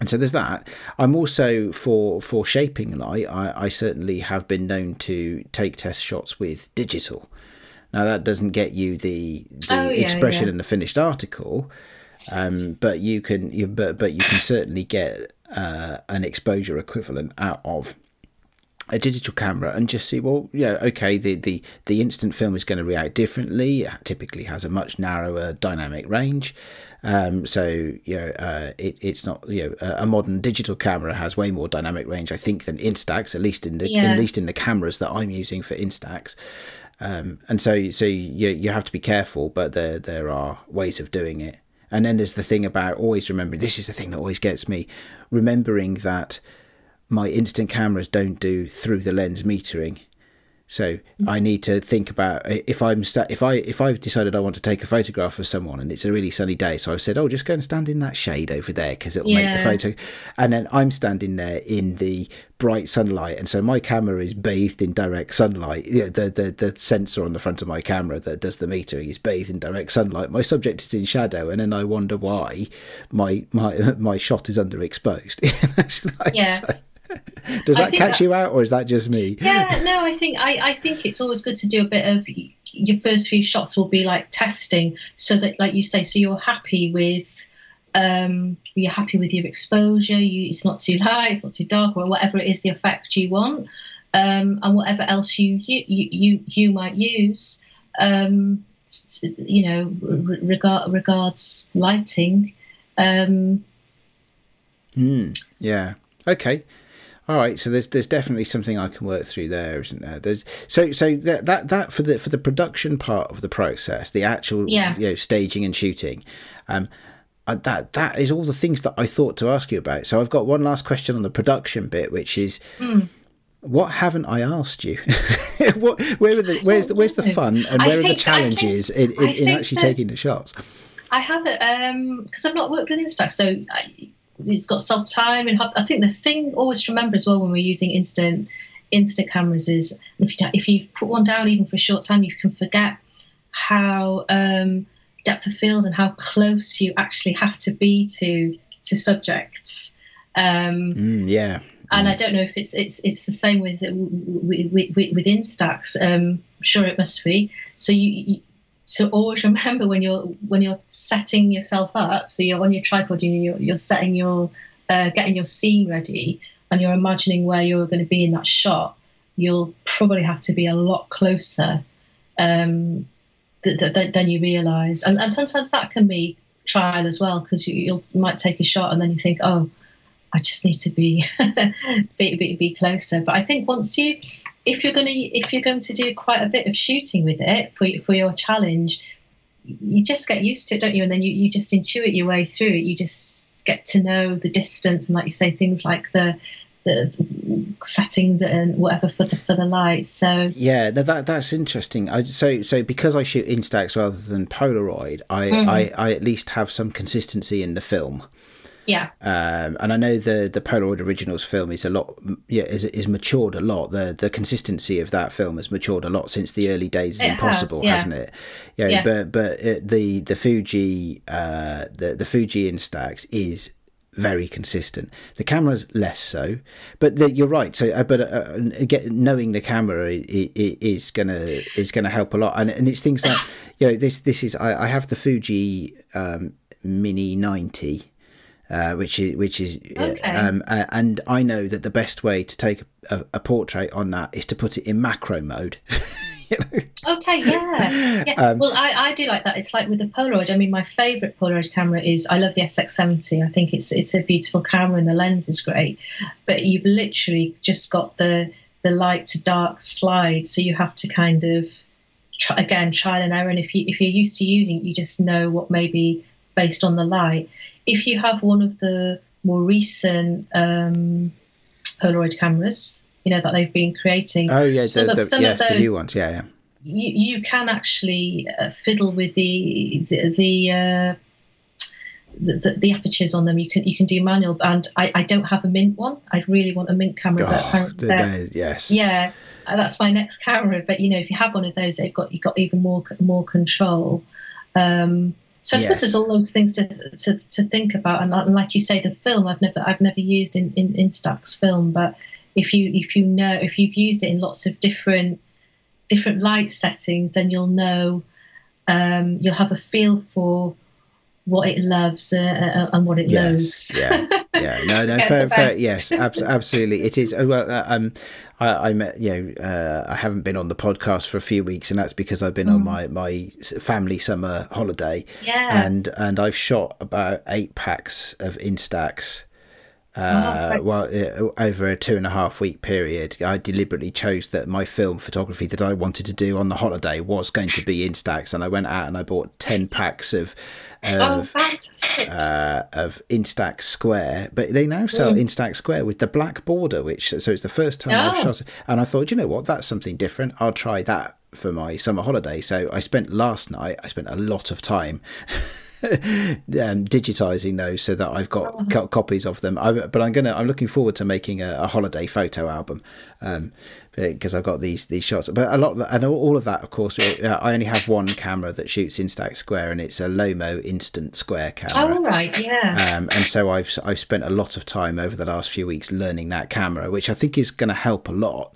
S1: And so there's that. I'm also for for shaping light. I, I certainly have been known to take test shots with digital. Now that doesn't get you the the oh, yeah, expression yeah. in the finished article, um, but you can you, but but you can certainly get uh, an exposure equivalent out of a digital camera and just see well yeah okay the the the instant film is going to react differently. It typically has a much narrower dynamic range. Um, so you know uh, it, it's not you know a modern digital camera has way more dynamic range I think than Instax at least in the yeah. at least in the cameras that I'm using for Instax. Um, and so so you you have to be careful but there there are ways of doing it. And then there's the thing about always remembering this is the thing that always gets me remembering that my instant cameras don't do through the lens metering. So mm. I need to think about if I'm sta- if I if I've decided I want to take a photograph of someone and it's a really sunny day, so I've said, oh, just go and stand in that shade over there because it'll yeah. make the photo. And then I'm standing there in the bright sunlight, and so my camera is bathed in direct sunlight. You know, the the the sensor on the front of my camera that does the metering is bathed in direct sunlight. My subject is in shadow, and then I wonder why my my my shot is underexposed.
S2: yeah. So,
S1: Does that catch that, you out, or is that just me?
S2: Yeah, no, I think I, I think it's always good to do a bit of your first few shots will be like testing, so that, like you say, so you're happy with um, you're happy with your exposure. You, it's not too light, it's not too dark, or whatever it is the effect you want, um, and whatever else you you you, you might use. Um, you know, regard regards lighting. Um,
S1: mm, yeah. Okay. All right, so there's there's definitely something I can work through there, isn't there? There's so so that that, that for the for the production part of the process, the actual
S2: yeah.
S1: you know staging and shooting, um, uh, that that is all the things that I thought to ask you about. So I've got one last question on the production bit, which is.
S2: Mm.
S1: What haven't I asked you? what, where are the, where's the where's the fun and where think, are the challenges think, in, in, in actually taking the shots?
S2: I haven't because um, I've not worked with Instax, so I, it's got some time and I think the thing always to remember as well when we're using instant instant cameras is if you, if you put one down even for a short time, you can forget how um, depth of field and how close you actually have to be to to subjects. Um,
S1: mm, yeah.
S2: And I don't know if it's it's it's the same with with, with, with Instax. Um, I'm sure it must be. So you, so always remember when you're when you're setting yourself up so you're on your tripod and you're, you're setting your uh, getting your scene ready and you're imagining where you're going to be in that shot you'll probably have to be a lot closer um, th- th- than you realize. And, and sometimes that can be trial as well because you, you might take a shot and then you think, oh, I just need to be, be, be be closer. But I think once you, if you're going to if you're going to do quite a bit of shooting with it for for your challenge, you just get used to it, don't you? And then you, you just intuit your way through it. You just get to know the distance and, like you say, things like the the settings and whatever for the for the lights. So
S1: yeah, that that's interesting. I, so so because I shoot Instax rather than Polaroid, I, mm-hmm. I I at least have some consistency in the film.
S2: Yeah.
S1: Um, and I know the the Polaroid Originals film is a lot, yeah, is is matured a lot. The the consistency of that film has matured a lot since the early days of it Impossible, has, yeah. hasn't it? Yeah, yeah. But but it, the the Fuji uh, the the Fuji Instax is very consistent. The camera's less so, but the, you're right. So, uh, but uh, get, knowing the camera is gonna is gonna help a lot, and and it's things like you know this this is I, I have the Fuji um, Mini ninety uh, which is which is okay. um, uh, and I know that the best way to take a, a, portrait on that is to put it in macro mode.
S2: Okay, yeah, yeah. Um, well, I, I do like that. It's like with the Polaroid. I mean, my favourite Polaroid camera is I love the SX70. I think it's it's a beautiful camera and the lens is great, but you've literally just got the the light to dark slide, so you have to kind of try, again trial and error. And if you if you're used to using it, you just know what maybe based on the light if you have one of the more recent um, Polaroid cameras, you know that they've been creating.
S1: Oh yeah, some, the, of, some yes, of those, the new ones. Yeah, yeah.
S2: You, you can actually uh, fiddle with the the the, uh, the, the apertures on them. You can you can do manual, and I, I don't have a mint one. I really want a mint camera,
S1: oh, but yes,
S2: yeah, uh, that's my next camera. But you know, if you have one of those, they've got you've got even more more control. Um, so I suppose there's all those things to, to, to think about, and, like you say, the film I've never I've never used in in in Instax film, but if you if you know if you've used it in lots of different different light settings, then you'll know um, you'll have a feel for what it loves uh, uh, and what it yes, knows.
S1: yeah, yeah, no, no, fair, fair, yes, ab- absolutely, it is. Uh, well, uh, um, I, met, you know, uh, I haven't been on the podcast for a few weeks, and that's because I've been mm. on my my family summer holiday.
S2: Yeah,
S1: and and I've shot about eight packs of Instax uh, oh, well, over a two and a half week period, I deliberately chose that my film photography that I wanted to do on the holiday was going to be Instax, and I went out and I bought ten packs of of, oh, uh, of Instax Square. But they now sell mm. Instax Square with the black border, which so it's the first time oh. I've shot it. And I thought, you know what, that's something different. I'll try that for my summer holiday. So I spent last night. I spent a lot of time. um, digitizing those so that I've got oh. co- copies of them. I, but I'm gonna I'm looking forward to making a, a holiday photo album um, because I've got these these shots. But a lot and all of that, of course, uh, I only have one camera that shoots Instax Square, and it's a Lomo Instant Square camera.
S2: Oh, right, yeah.
S1: Um, and so I've I've spent a lot of time over the last few weeks learning that camera, which I think is going to help a lot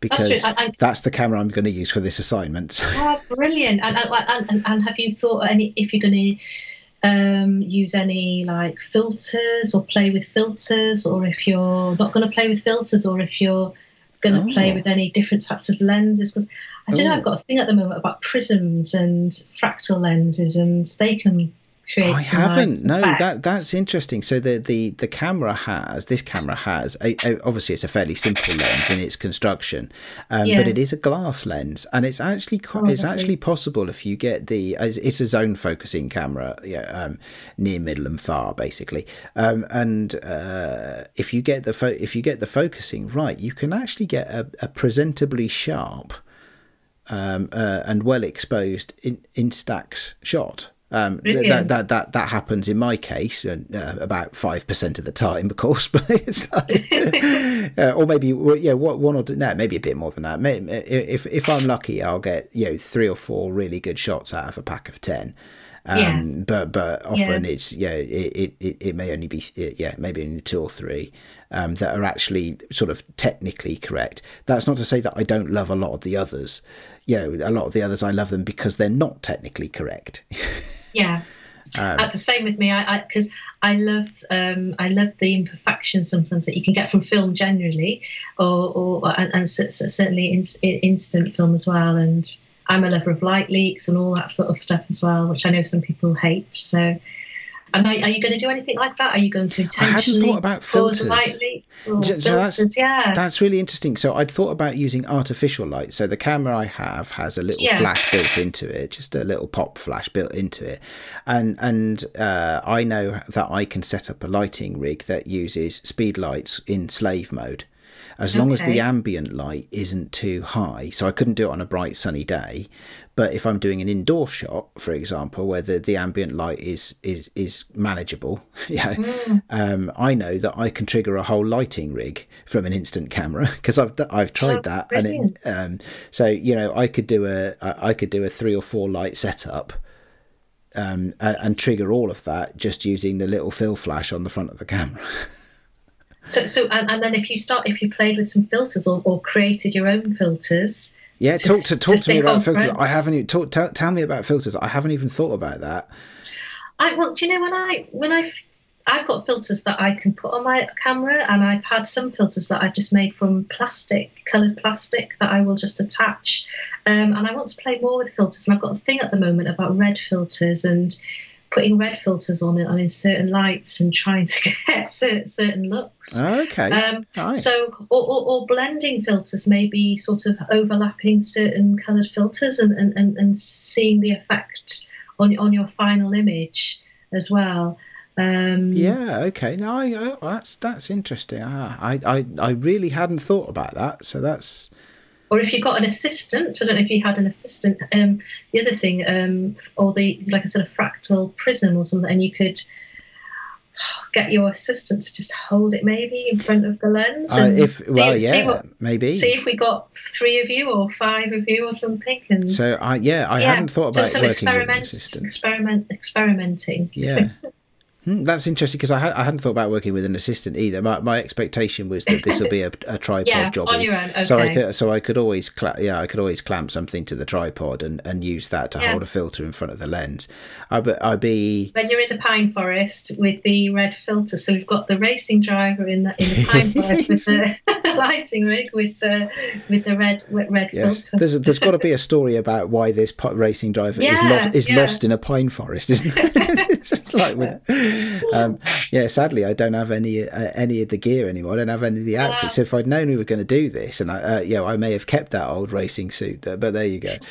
S1: because that's, I, I, that's, the camera I'm going to use for this assignment.
S2: Oh, brilliant! And, and, and, have you thought any if you're going to um, use any like filters or play with filters, or if you're not going to play with filters, or if you're going to oh. play with any different types of lenses? Because I don't oh. know, I've oh. got a thing at the moment about prisms and fractal lenses, and they can I
S1: haven't.
S2: Nice
S1: no, effects. that that's interesting. So the the the camera has this camera has a, a, obviously it's a fairly simple lens in its construction, um, yeah. but it is a glass lens, and it's actually oh, it's actually possible if you get the it's a zone focusing camera, yeah, um, near, middle, and far basically, um, and uh, if you get the fo- if you get the focusing right, you can actually get a, a presentably sharp. Um, uh, and well exposed in, Instax shot. Um, that, that that that happens in my case uh, about five percent of the time, of course. But it's like, uh, or maybe yeah, what one or no, maybe a bit more than that. Maybe, if if I'm lucky, I'll get you know three or four really good shots out of a pack of ten. Um, yeah. But but often yeah. it's yeah it, it, it may only be yeah maybe only two or three um, that are actually sort of technically correct. That's not to say that I don't love a lot of the others. You know, a lot of the others I love them because they're not technically correct.
S2: Yeah. Um, That's the same with me. I because I, I love um, I love the imperfections sometimes that you can get from film generally, or, or and, and certainly in, instant film as well. And I'm a lover of light leaks and all that sort of stuff as well, which I know some people hate. So And are, are you going to do anything like that? Are you going to intentionally
S1: I hadn't thought about filters.
S2: lightly?
S1: So-
S2: filters,
S1: that's-
S2: yeah.
S1: That's really interesting. So I'd thought about using artificial light. So the camera I have has a little
S2: Yeah.
S1: flash built into it, just a little pop flash built into it, and and uh, I know that I can set up a lighting rig that uses speed lights in slave mode. As long as the ambient light isn't too high, so I couldn't do it on a bright sunny day. But if I'm doing an indoor shot, for example, where the, the ambient light is is is manageable, yeah, um, I know that I can trigger a whole lighting rig from an instant camera because I've I've tried
S2: Oh,
S1: that, and it, um, so you know I could do a I I could do a three or four light setup. Um, and, and trigger all of that just using the little fill flash on the front of the camera.
S2: So, so and, and then if you start, if you played with some filters or, or created your own filters,
S1: Yeah,
S2: to-
S1: talk to
S2: to
S1: talk to me about filters. I haven't even talk, tell, tell me about filters. I haven't even thought about that.
S2: I well, do you know when I when I I've got filters that I can put on my camera, and I've had some filters that I've just made from plastic, coloured plastic that I will just attach. Um, and I want to play more with filters, and I've got a thing at the moment about red filters and putting red filters on it on in certain lights and trying to get certain, looks.
S1: Okay.
S2: Um,
S1: Right.
S2: So, or, or, or blending filters, maybe sort of overlapping certain coloured filters and, and, and, and seeing the effect on on your final image as well. Um,
S1: yeah. Okay. No, I, I, that's that's interesting. Ah, I, I I really hadn't thought about that. So that's
S2: Or if you've got an assistant, I don't know if you had an assistant. Um, the other thing, um, or the like I said, a fractal prism or something, and you could get your assistant to just hold it maybe in front of the lens
S1: uh,
S2: and
S1: if
S2: see,
S1: well,
S2: see what
S1: maybe.
S2: see if we got three of you or five of you or something. And
S1: so I yeah, I
S2: yeah.
S1: hadn't thought
S2: so
S1: about
S2: some
S1: working with an
S2: experiment, experiment, experimenting.
S1: Yeah. Hmm, That's interesting because I, ha- I hadn't thought about working with an assistant either. My, my expectation was that this would be a, a tripod
S2: Yeah,
S1: job.
S2: on your own. Okay.
S1: So I could so I could always cla- yeah I could always clamp something to the tripod and, and use that to
S2: Yeah.
S1: hold a filter in front of the lens. I be, I'd be
S2: when you're in the pine forest with the red filter, so we've got the racing driver in the in the pine forest with the lighting rig with the with the red red
S1: yes.
S2: filter.
S1: There's there's got to be a story about why this racing driver is lo- is
S2: yeah.
S1: lost in a pine forest, isn't it? it's like with, um, yeah. Sadly, I don't have any uh, any of the gear anymore. I don't have any of the outfits. So if I'd known we were going to do this, and I, uh, yeah, I may have kept that old racing suit. Uh, but there you go.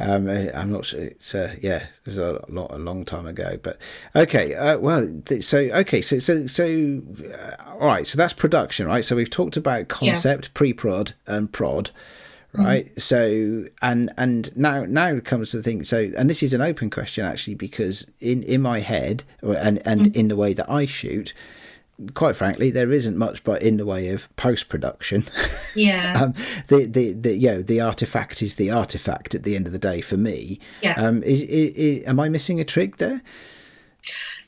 S1: Um, uh, I'm not sure. It's uh, yeah, it was a lot a long time ago. But okay, uh, well, th- so okay, so so so uh, all right. So that's production, right? So we've talked about concept, pre-prod, and prod, right? So and and now now comes to the thing. So and this is an open question actually because in in my head and and in the way that I shoot. Quite frankly, there isn't much but in the way of post production.
S2: Yeah,
S1: um, the the the you know the artifact is the artifact at the end of the day for me.
S2: yeah.
S1: Um, is, is, am I missing a trick there?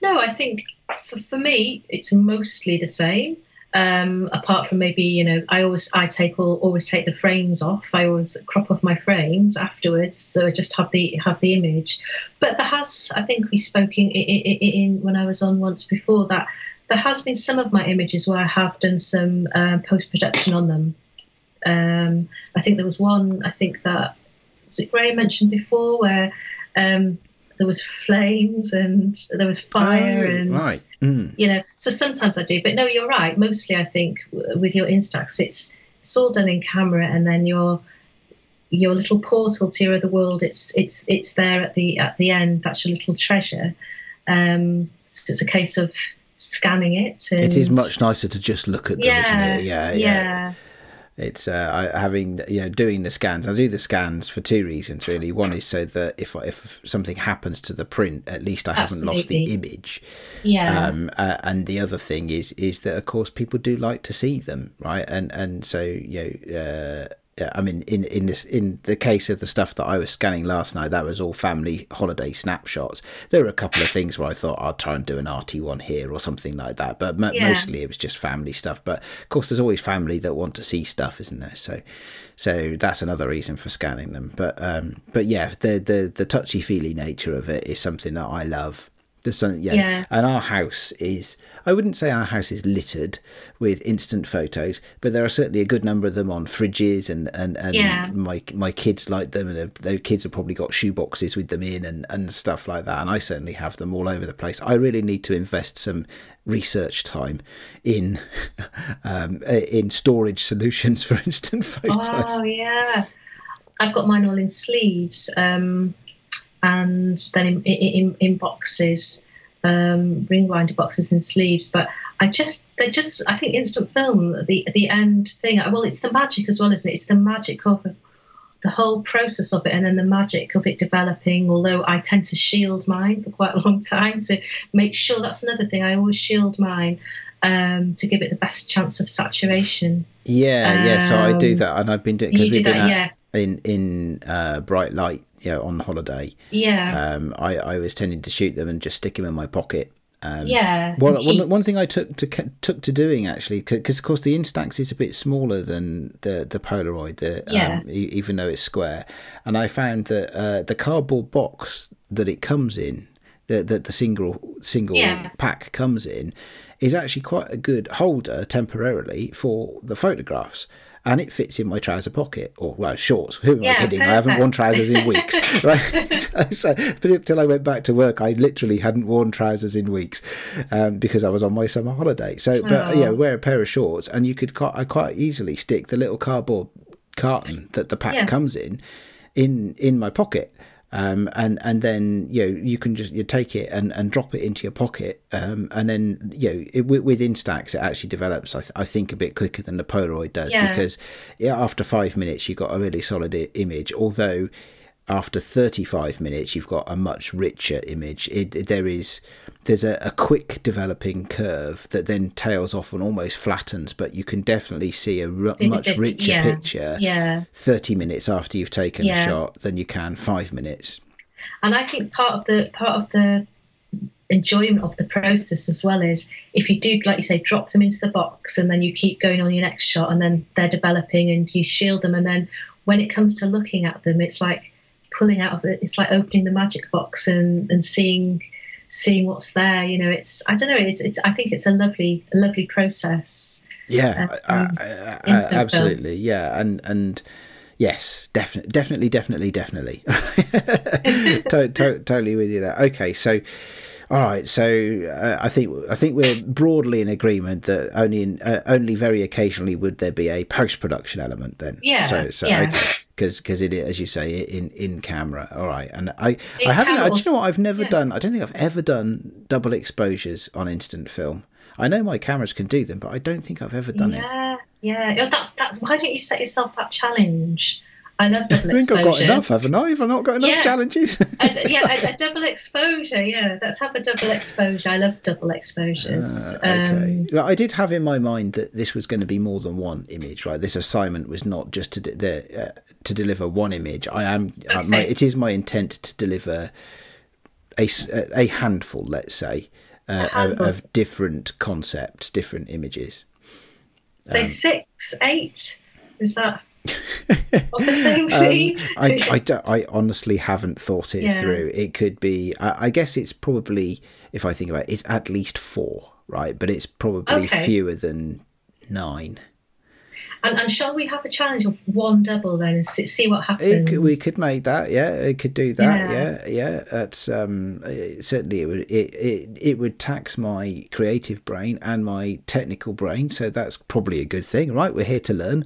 S2: no, I think for, for me it's mostly the same. Um, apart from maybe you know, I always I take all always take the frames off. I always crop off my frames afterwards, so I just have the have the image. But there has, I think we spoke in, in, in when I was on once before that there has been some of my images where I have done some uh, post production on them. Um, I think there was one. I think that was it Ray mentioned before where um, there was flames and there was fire
S1: Oh,
S2: and
S1: right. Mm.
S2: you know. So sometimes I do, but no, you're right. Mostly, I think with your Instax, it's it's all done in camera, and then your your little portal to your other world. It's it's it's there at the at the end. That's your little treasure. Um, so it's a case of scanning it. And,
S1: It is much nicer to just look at them,
S2: yeah,
S1: isn't it? Yeah,
S2: yeah,
S1: yeah. It's uh, I, having you know doing the scans. I do the scans for two reasons really. One is so that if if something happens to the print, at least I haven't lost the image.
S2: yeah.
S1: Um, uh, and the other thing is is that of course people do like to see them, right? And and so you know, uh, I mean, in in this in the case of the stuff that I was scanning last night, that was all family holiday snapshots. There were a couple of things where I thought I'd try and do an arty one here or something like that, but mo-
S2: Yeah.
S1: mostly it was just family stuff. But of course, there's always family that want to see stuff, isn't there? So. So that's another reason for scanning them, but um, but yeah, the the the touchy feely nature of it is something that I love There's something, yeah.
S2: Yeah.
S1: And our house is, I wouldn't say our house is littered with instant photos, but there are certainly a good number of them on fridges, and and, and
S2: Yeah.
S1: my my kids like them, and their- kids have probably got shoe boxes with them in, and and stuff like that. And I certainly have them all over the place. I really need to invest some research time in um, in storage solutions for instant photos.
S2: Oh yeah, I've got mine all in sleeves, um, and then in, in, in boxes, um, ring winder boxes and sleeves. But I just, they just, I think instant film, the the end thing. Well, it's the magic as well, isn't it? It's the magic of the, whole process of it, and then the magic of it developing. Although I tend to shield mine for quite a long time, so make sure that's another thing. I always shield mine. Um, to give it the best chance of saturation.
S1: Yeah, yeah. So I do
S2: Um,
S1: that, and I've been doing because we've been
S2: that,
S1: at-
S2: yeah,
S1: in in uh, bright light, you know, on holiday.
S2: yeah,
S1: Um, I I was tending to shoot them and just stick them in my pocket. Um,
S2: yeah.
S1: Well, one, one thing I took to took to doing actually, because of course the Instax is a bit smaller than the the Polaroid, the,
S2: Yeah.
S1: um, e- even though it's square, and I found that uh, the cardboard box that it comes in, that the, the single single
S2: Yeah.
S1: pack comes in, is actually quite a good holder temporarily for the photographs. And it fits in my trouser pocket, or well, shorts. Who am I
S2: Yeah,
S1: kidding? I haven't worn trousers in weeks, right? so, so, but until I went back to work, I literally hadn't worn trousers in weeks um, because I was on my summer holiday. So, but
S2: Oh.
S1: yeah, wear a pair of shorts, and you could quite, I quite easily stick the little cardboard carton that the pack
S2: Yeah.
S1: comes in in in my pocket. Um, and and then you know you can just you take it and, and drop it into your pocket, um, and then you know it, with, with Instax it actually develops I, th- I think a bit quicker than the Polaroid does
S2: Yeah.
S1: because yeah, after five minutes you've got a really solid I- image. Although after 35 minutes you've got a much richer image it, it- there is there's a, a quick developing curve that then tails off and almost flattens but you can definitely see a
S2: the
S1: much
S2: bit-
S1: richer
S2: yeah,
S1: picture
S2: Yeah,
S1: 30 minutes after you've taken a shot than you can five minutes.
S2: And I think part of the part of the enjoyment of the process as well is if you do, like you say, drop them into the box and then you keep going on your next shot and then they're developing and you shield them. And then when it comes to looking at them, it's like pulling out of it. It's like opening the magic box and and seeing seeing what's there. You know, it's I don't know. It's it's I think it's a lovely a lovely process.
S1: yeah
S2: Um,
S1: I- I- I-
S2: instant film.
S1: absolutely yeah and and yes definitely definitely definitely definitely to- to- totally with you there okay so all right so uh, i think i think we're broadly in agreement that only in uh, only very occasionally would there be a post-production element then
S2: Yeah,
S1: so so
S2: yeah.
S1: because because it is, as you say in in camera all right and i
S2: It
S1: i haven't I, do you know what i've never
S2: yeah.
S1: done i don't think i've ever done double exposures on instant film i know my cameras can do them but i don't think i've ever done it
S2: yeah, yeah. Oh, That's that's. Why don't you set yourself that challenge? I love double
S1: I think I've got enough, haven't I? Have I not got enough
S2: Yeah.
S1: challenges?
S2: A yeah, a, a double exposure. Yeah, let's have a double exposure. I love double exposures.
S1: Uh, okay.
S2: Um,
S1: Well, I did have in my mind that this was going to be more than one image, right? This assignment was not just to do the, uh, to deliver one image. I am. Uh, my, it is my intent to deliver a a handful, let's say, uh, of, of different concepts, different images.
S2: say six, eight. Is that of the same
S1: Um,
S2: theme?
S1: I, I, don't, I honestly haven't thought it
S2: Yeah.
S1: through. It could be, I, I guess it's probably, if I think about it, it's at least four, right? But it's probably
S2: Okay.
S1: fewer than nine.
S2: And, and shall we have a challenge of one double then and see, what happens?
S1: could- we could make that, yeah. It could do that,
S2: Yeah.
S1: yeah, yeah. That's um, it, certainly it would it, it it would tax my creative brain and my technical brain, so that's probably a good thing, right? We're here to learn.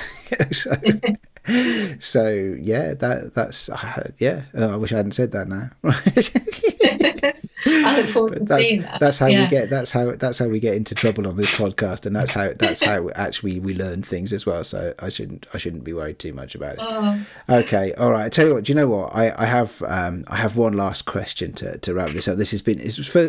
S1: so, so yeah, that that's uh, yeah. Oh, I wish I hadn't said that now.
S2: I look forward to
S1: that's,
S2: seeing that.
S1: that's how
S2: Yeah.
S1: we get that's how that's how we get into trouble on this podcast and that's how that's how actually we learn things as well so i shouldn't i shouldn't be worried too much about it
S2: Oh,
S1: okay all right i tell you what do you know what i i have um i have one last question to to wrap this up this has been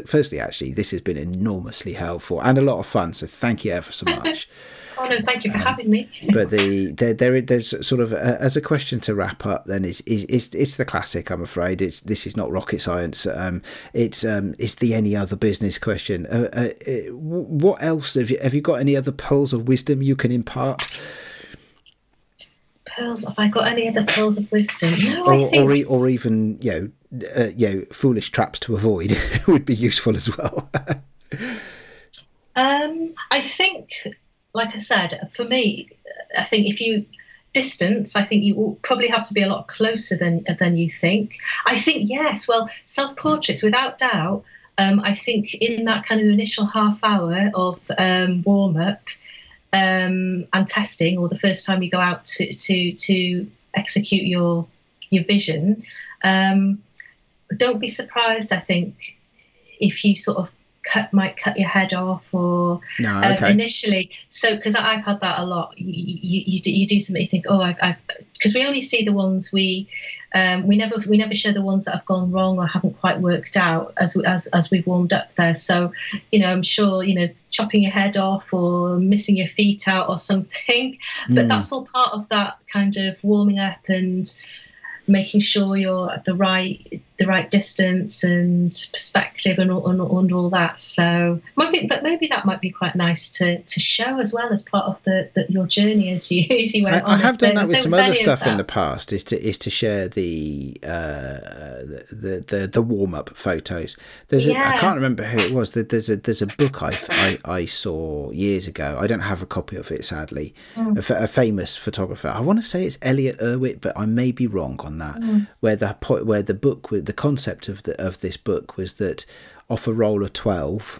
S1: firstly actually this has been enormously helpful and a lot of fun so thank you ever so much
S2: oh no, thank you
S1: Um,
S2: for having me.
S1: but the there, there there's sort of uh as a question to wrap up then is is it's, it's the classic i'm afraid it's this is not rocket science um it's um it's the any other business question uh, uh, uh, what else have you have you got any other pearls of wisdom you can impart
S2: pearls. Have I got any other pearls of wisdom? No,
S1: or,
S2: I think.
S1: or, e- or even you know, uh, you know, foolish traps to avoid would be useful as well.
S2: Um, I think, like I said, for me, I think if you distance, I think you will probably have to be a lot closer than than you think. I think yes. Well, self portraits, without doubt. Um, I think in that kind of initial half hour of um, warm up um, and testing, or the first time you go out to to, to execute your your vision, um, don't be surprised. I think if you sort of cut might cut your head off or
S1: no,
S2: um, initially. So because i've had that a lot. You, you, you, do, you do something you think oh i've because we only see the ones we um, we never we never show the ones that have gone wrong or haven't quite worked out as as as we've warmed up there. So you know i'm sure you know chopping your head off or missing your feet out or something. But
S1: Mm.
S2: that's all part of that kind of warming up and making sure you're at the right the right distance and perspective and all, and, all- and all that. So maybe, but maybe that might be quite nice to, to show as well as part of the, the your journey as you as you
S1: I,
S2: went
S1: I
S2: on.
S1: have done that with some other stuff in the past. Is to is to share the uh, the the the warm up photos. There's a, I can't remember who it was. There's a there's a book I, I I saw years ago. I don't have a copy of it sadly.
S2: Mm.
S1: A, famous photographer. I want to say it's Elliott Erwitt, but I may be wrong on that.
S2: Mm.
S1: Where the where the book with the concept of the of this book was that off a roll of twelve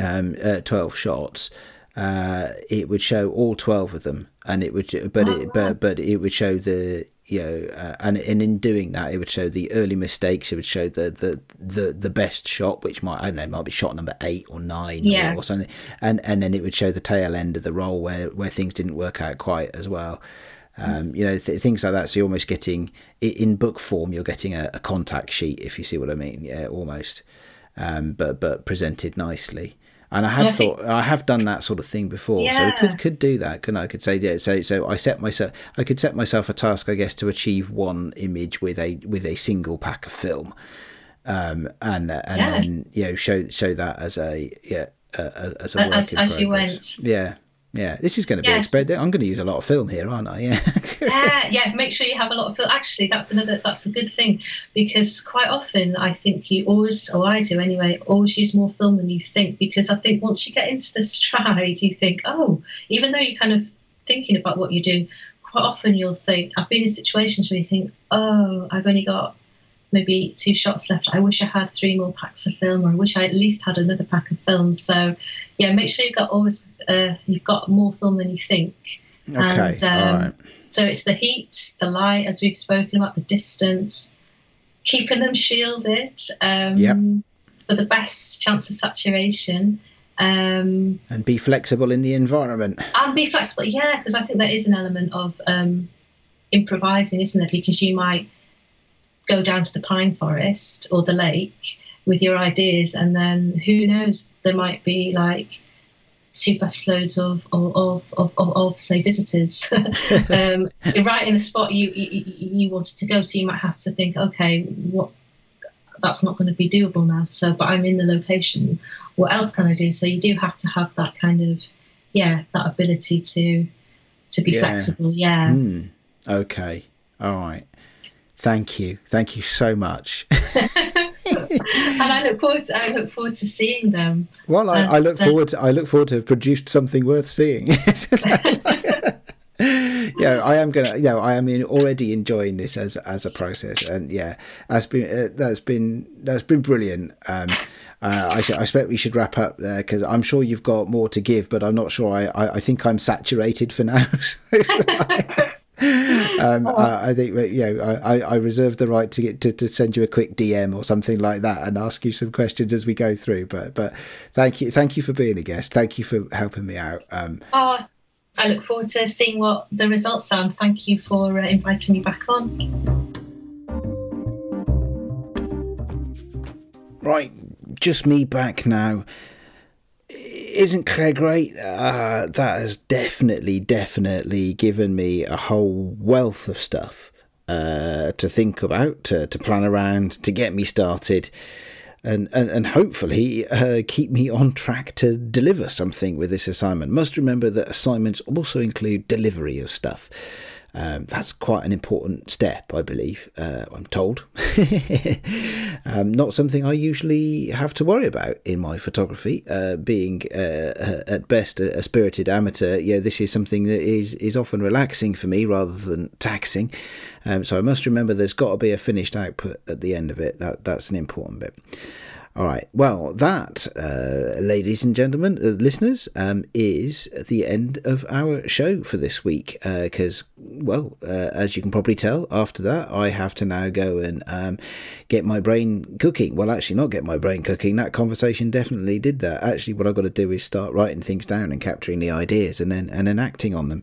S1: um, uh, 12 shots uh, it would show all 12 of them and it would but
S2: Oh,
S1: it but but it would show the you know uh, and and in doing that it would show the early mistakes it would show the the the, the best shot which might i don't know might be shot number 8 or 9
S2: Yeah.
S1: or, or something and and then it would show the tail end of the roll where where things didn't work out quite as well um, you know th- things like that so you're almost getting in book form you're getting a, a contact sheet if you see what i mean yeah almost um, but but presented nicely. And I had
S2: And I think-
S1: thought I have done that sort of thing before, yeah. so I could could do that. Couldn't I? I could say yeah. So so I set myself I could set myself a task, I guess, to achieve one image with a with a single pack of film, um, and uh, and
S2: Yeah.
S1: then you know show show that as a yeah uh, as a work
S2: As- as you went.
S1: Yeah. Yeah, this is going to be
S2: Yes.
S1: expensive. I'm going to use a lot of film here, aren't I? Yeah.
S2: yeah, yeah. Make sure you have a lot of film. Actually, that's another. That's a good thing because quite often I think you always, or I do anyway, always use more film than you think because I think once you get into the stride, you think, oh, even though you're kind of thinking about what you're doing, quite often you'll think. I've been in situations where you think, oh, I've only got maybe two shots left. I wish I had three more packs of film, or I wish I at least had another pack of film. So, yeah, make sure you've got always uh, you've got more film than you think.
S1: okay.
S2: And, um,
S1: all right.
S2: So it's the heat, the light, as we've spoken about, the distance, keeping them shielded um,
S1: Yep.
S2: for the best chance of saturation. Um,
S1: And be flexible in the environment.
S2: and be flexible, yeah, because I think there is an element of um, improvising, isn't there? Because you might go down to the pine forest or the lake with your ideas, and then who knows, there might be like two busloads of of, of, of, of, of say visitors um, right in the spot you, you you wanted to go. So you might have to think, okay, what that's not going to be doable now. So, but I'm in the location. What else can I do? So you do have to have that kind of yeah, that ability to to be
S1: Yeah.
S2: flexible. Yeah.
S1: Hmm. Okay. All right. Thank you. Thank you so much.
S2: and I look forward. To, I look forward to seeing them.
S1: Well, I,
S2: And,
S1: I look
S2: uh,
S1: forward. To, I look forward to have produced something worth seeing. yeah, I am gonna. You know, I am in, already enjoying this as as a process, and yeah, that's been uh, that's been that's been brilliant. Um, uh, I, I expect we should wrap up there because I'm sure you've got more to give, but I'm not sure. I, I, I think I'm saturated for now. um, I, I think you know I, I reserve the right to get to, to send you a quick DM or something like that and ask you some questions as we go through. But but thank you thank you for being a guest. Thank you for helping me out. Um,
S2: Oh, I look forward to seeing what the results are. And thank you for uh, inviting me back on.
S1: right, just me back now. Isn't Claire great? Uh, that has definitely, definitely given me a whole wealth of stuff uh, to think about, to, to plan around, to get me started, and and, and hopefully uh, keep me on track to deliver something with this assignment. Must remember that assignments also include delivery of stuff. Um, that's quite an important step, I believe. Uh, I'm told. um, not something I usually have to worry about in my photography. Uh, being uh, at best a, a, spirited amateur, yeah, this is something that is is often relaxing for me rather than taxing. Um, so I must remember there's got to be a finished output at the end of it. That that's an important bit. All right. Well, that, uh, ladies and gentlemen, uh, listeners, um, is the end of our show for this week. Because, uh, well, uh, as you can probably tell, after that, I have to now go and um, get my brain cooking. Well, actually, not get my brain cooking. That conversation definitely did that. Actually, what I've got to do is start writing things down and capturing the ideas and then and then acting on them.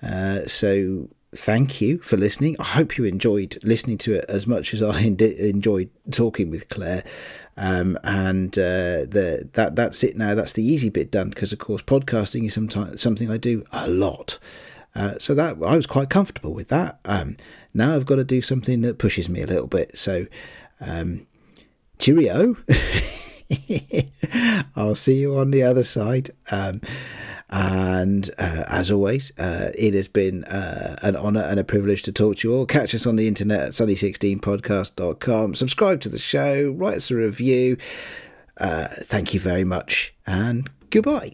S1: Uh, so thank you for listening. I hope you enjoyed listening to it as much as I enjoyed talking with Claire. Um, and uh, the, that that's it now. That's the easy bit done because, of course, podcasting is sometimes something I do a lot. Uh, so that I was quite comfortable with that. Um, now I've got to do something that pushes me a little bit. So, um, cheerio. I'll see you on the other side. Um, and uh, as always, uh, it has been uh, an honour and a privilege to talk to you all. Catch us on the internet at sunny16podcast.com. Subscribe to the show, write us a review. Uh, thank you very much, and goodbye.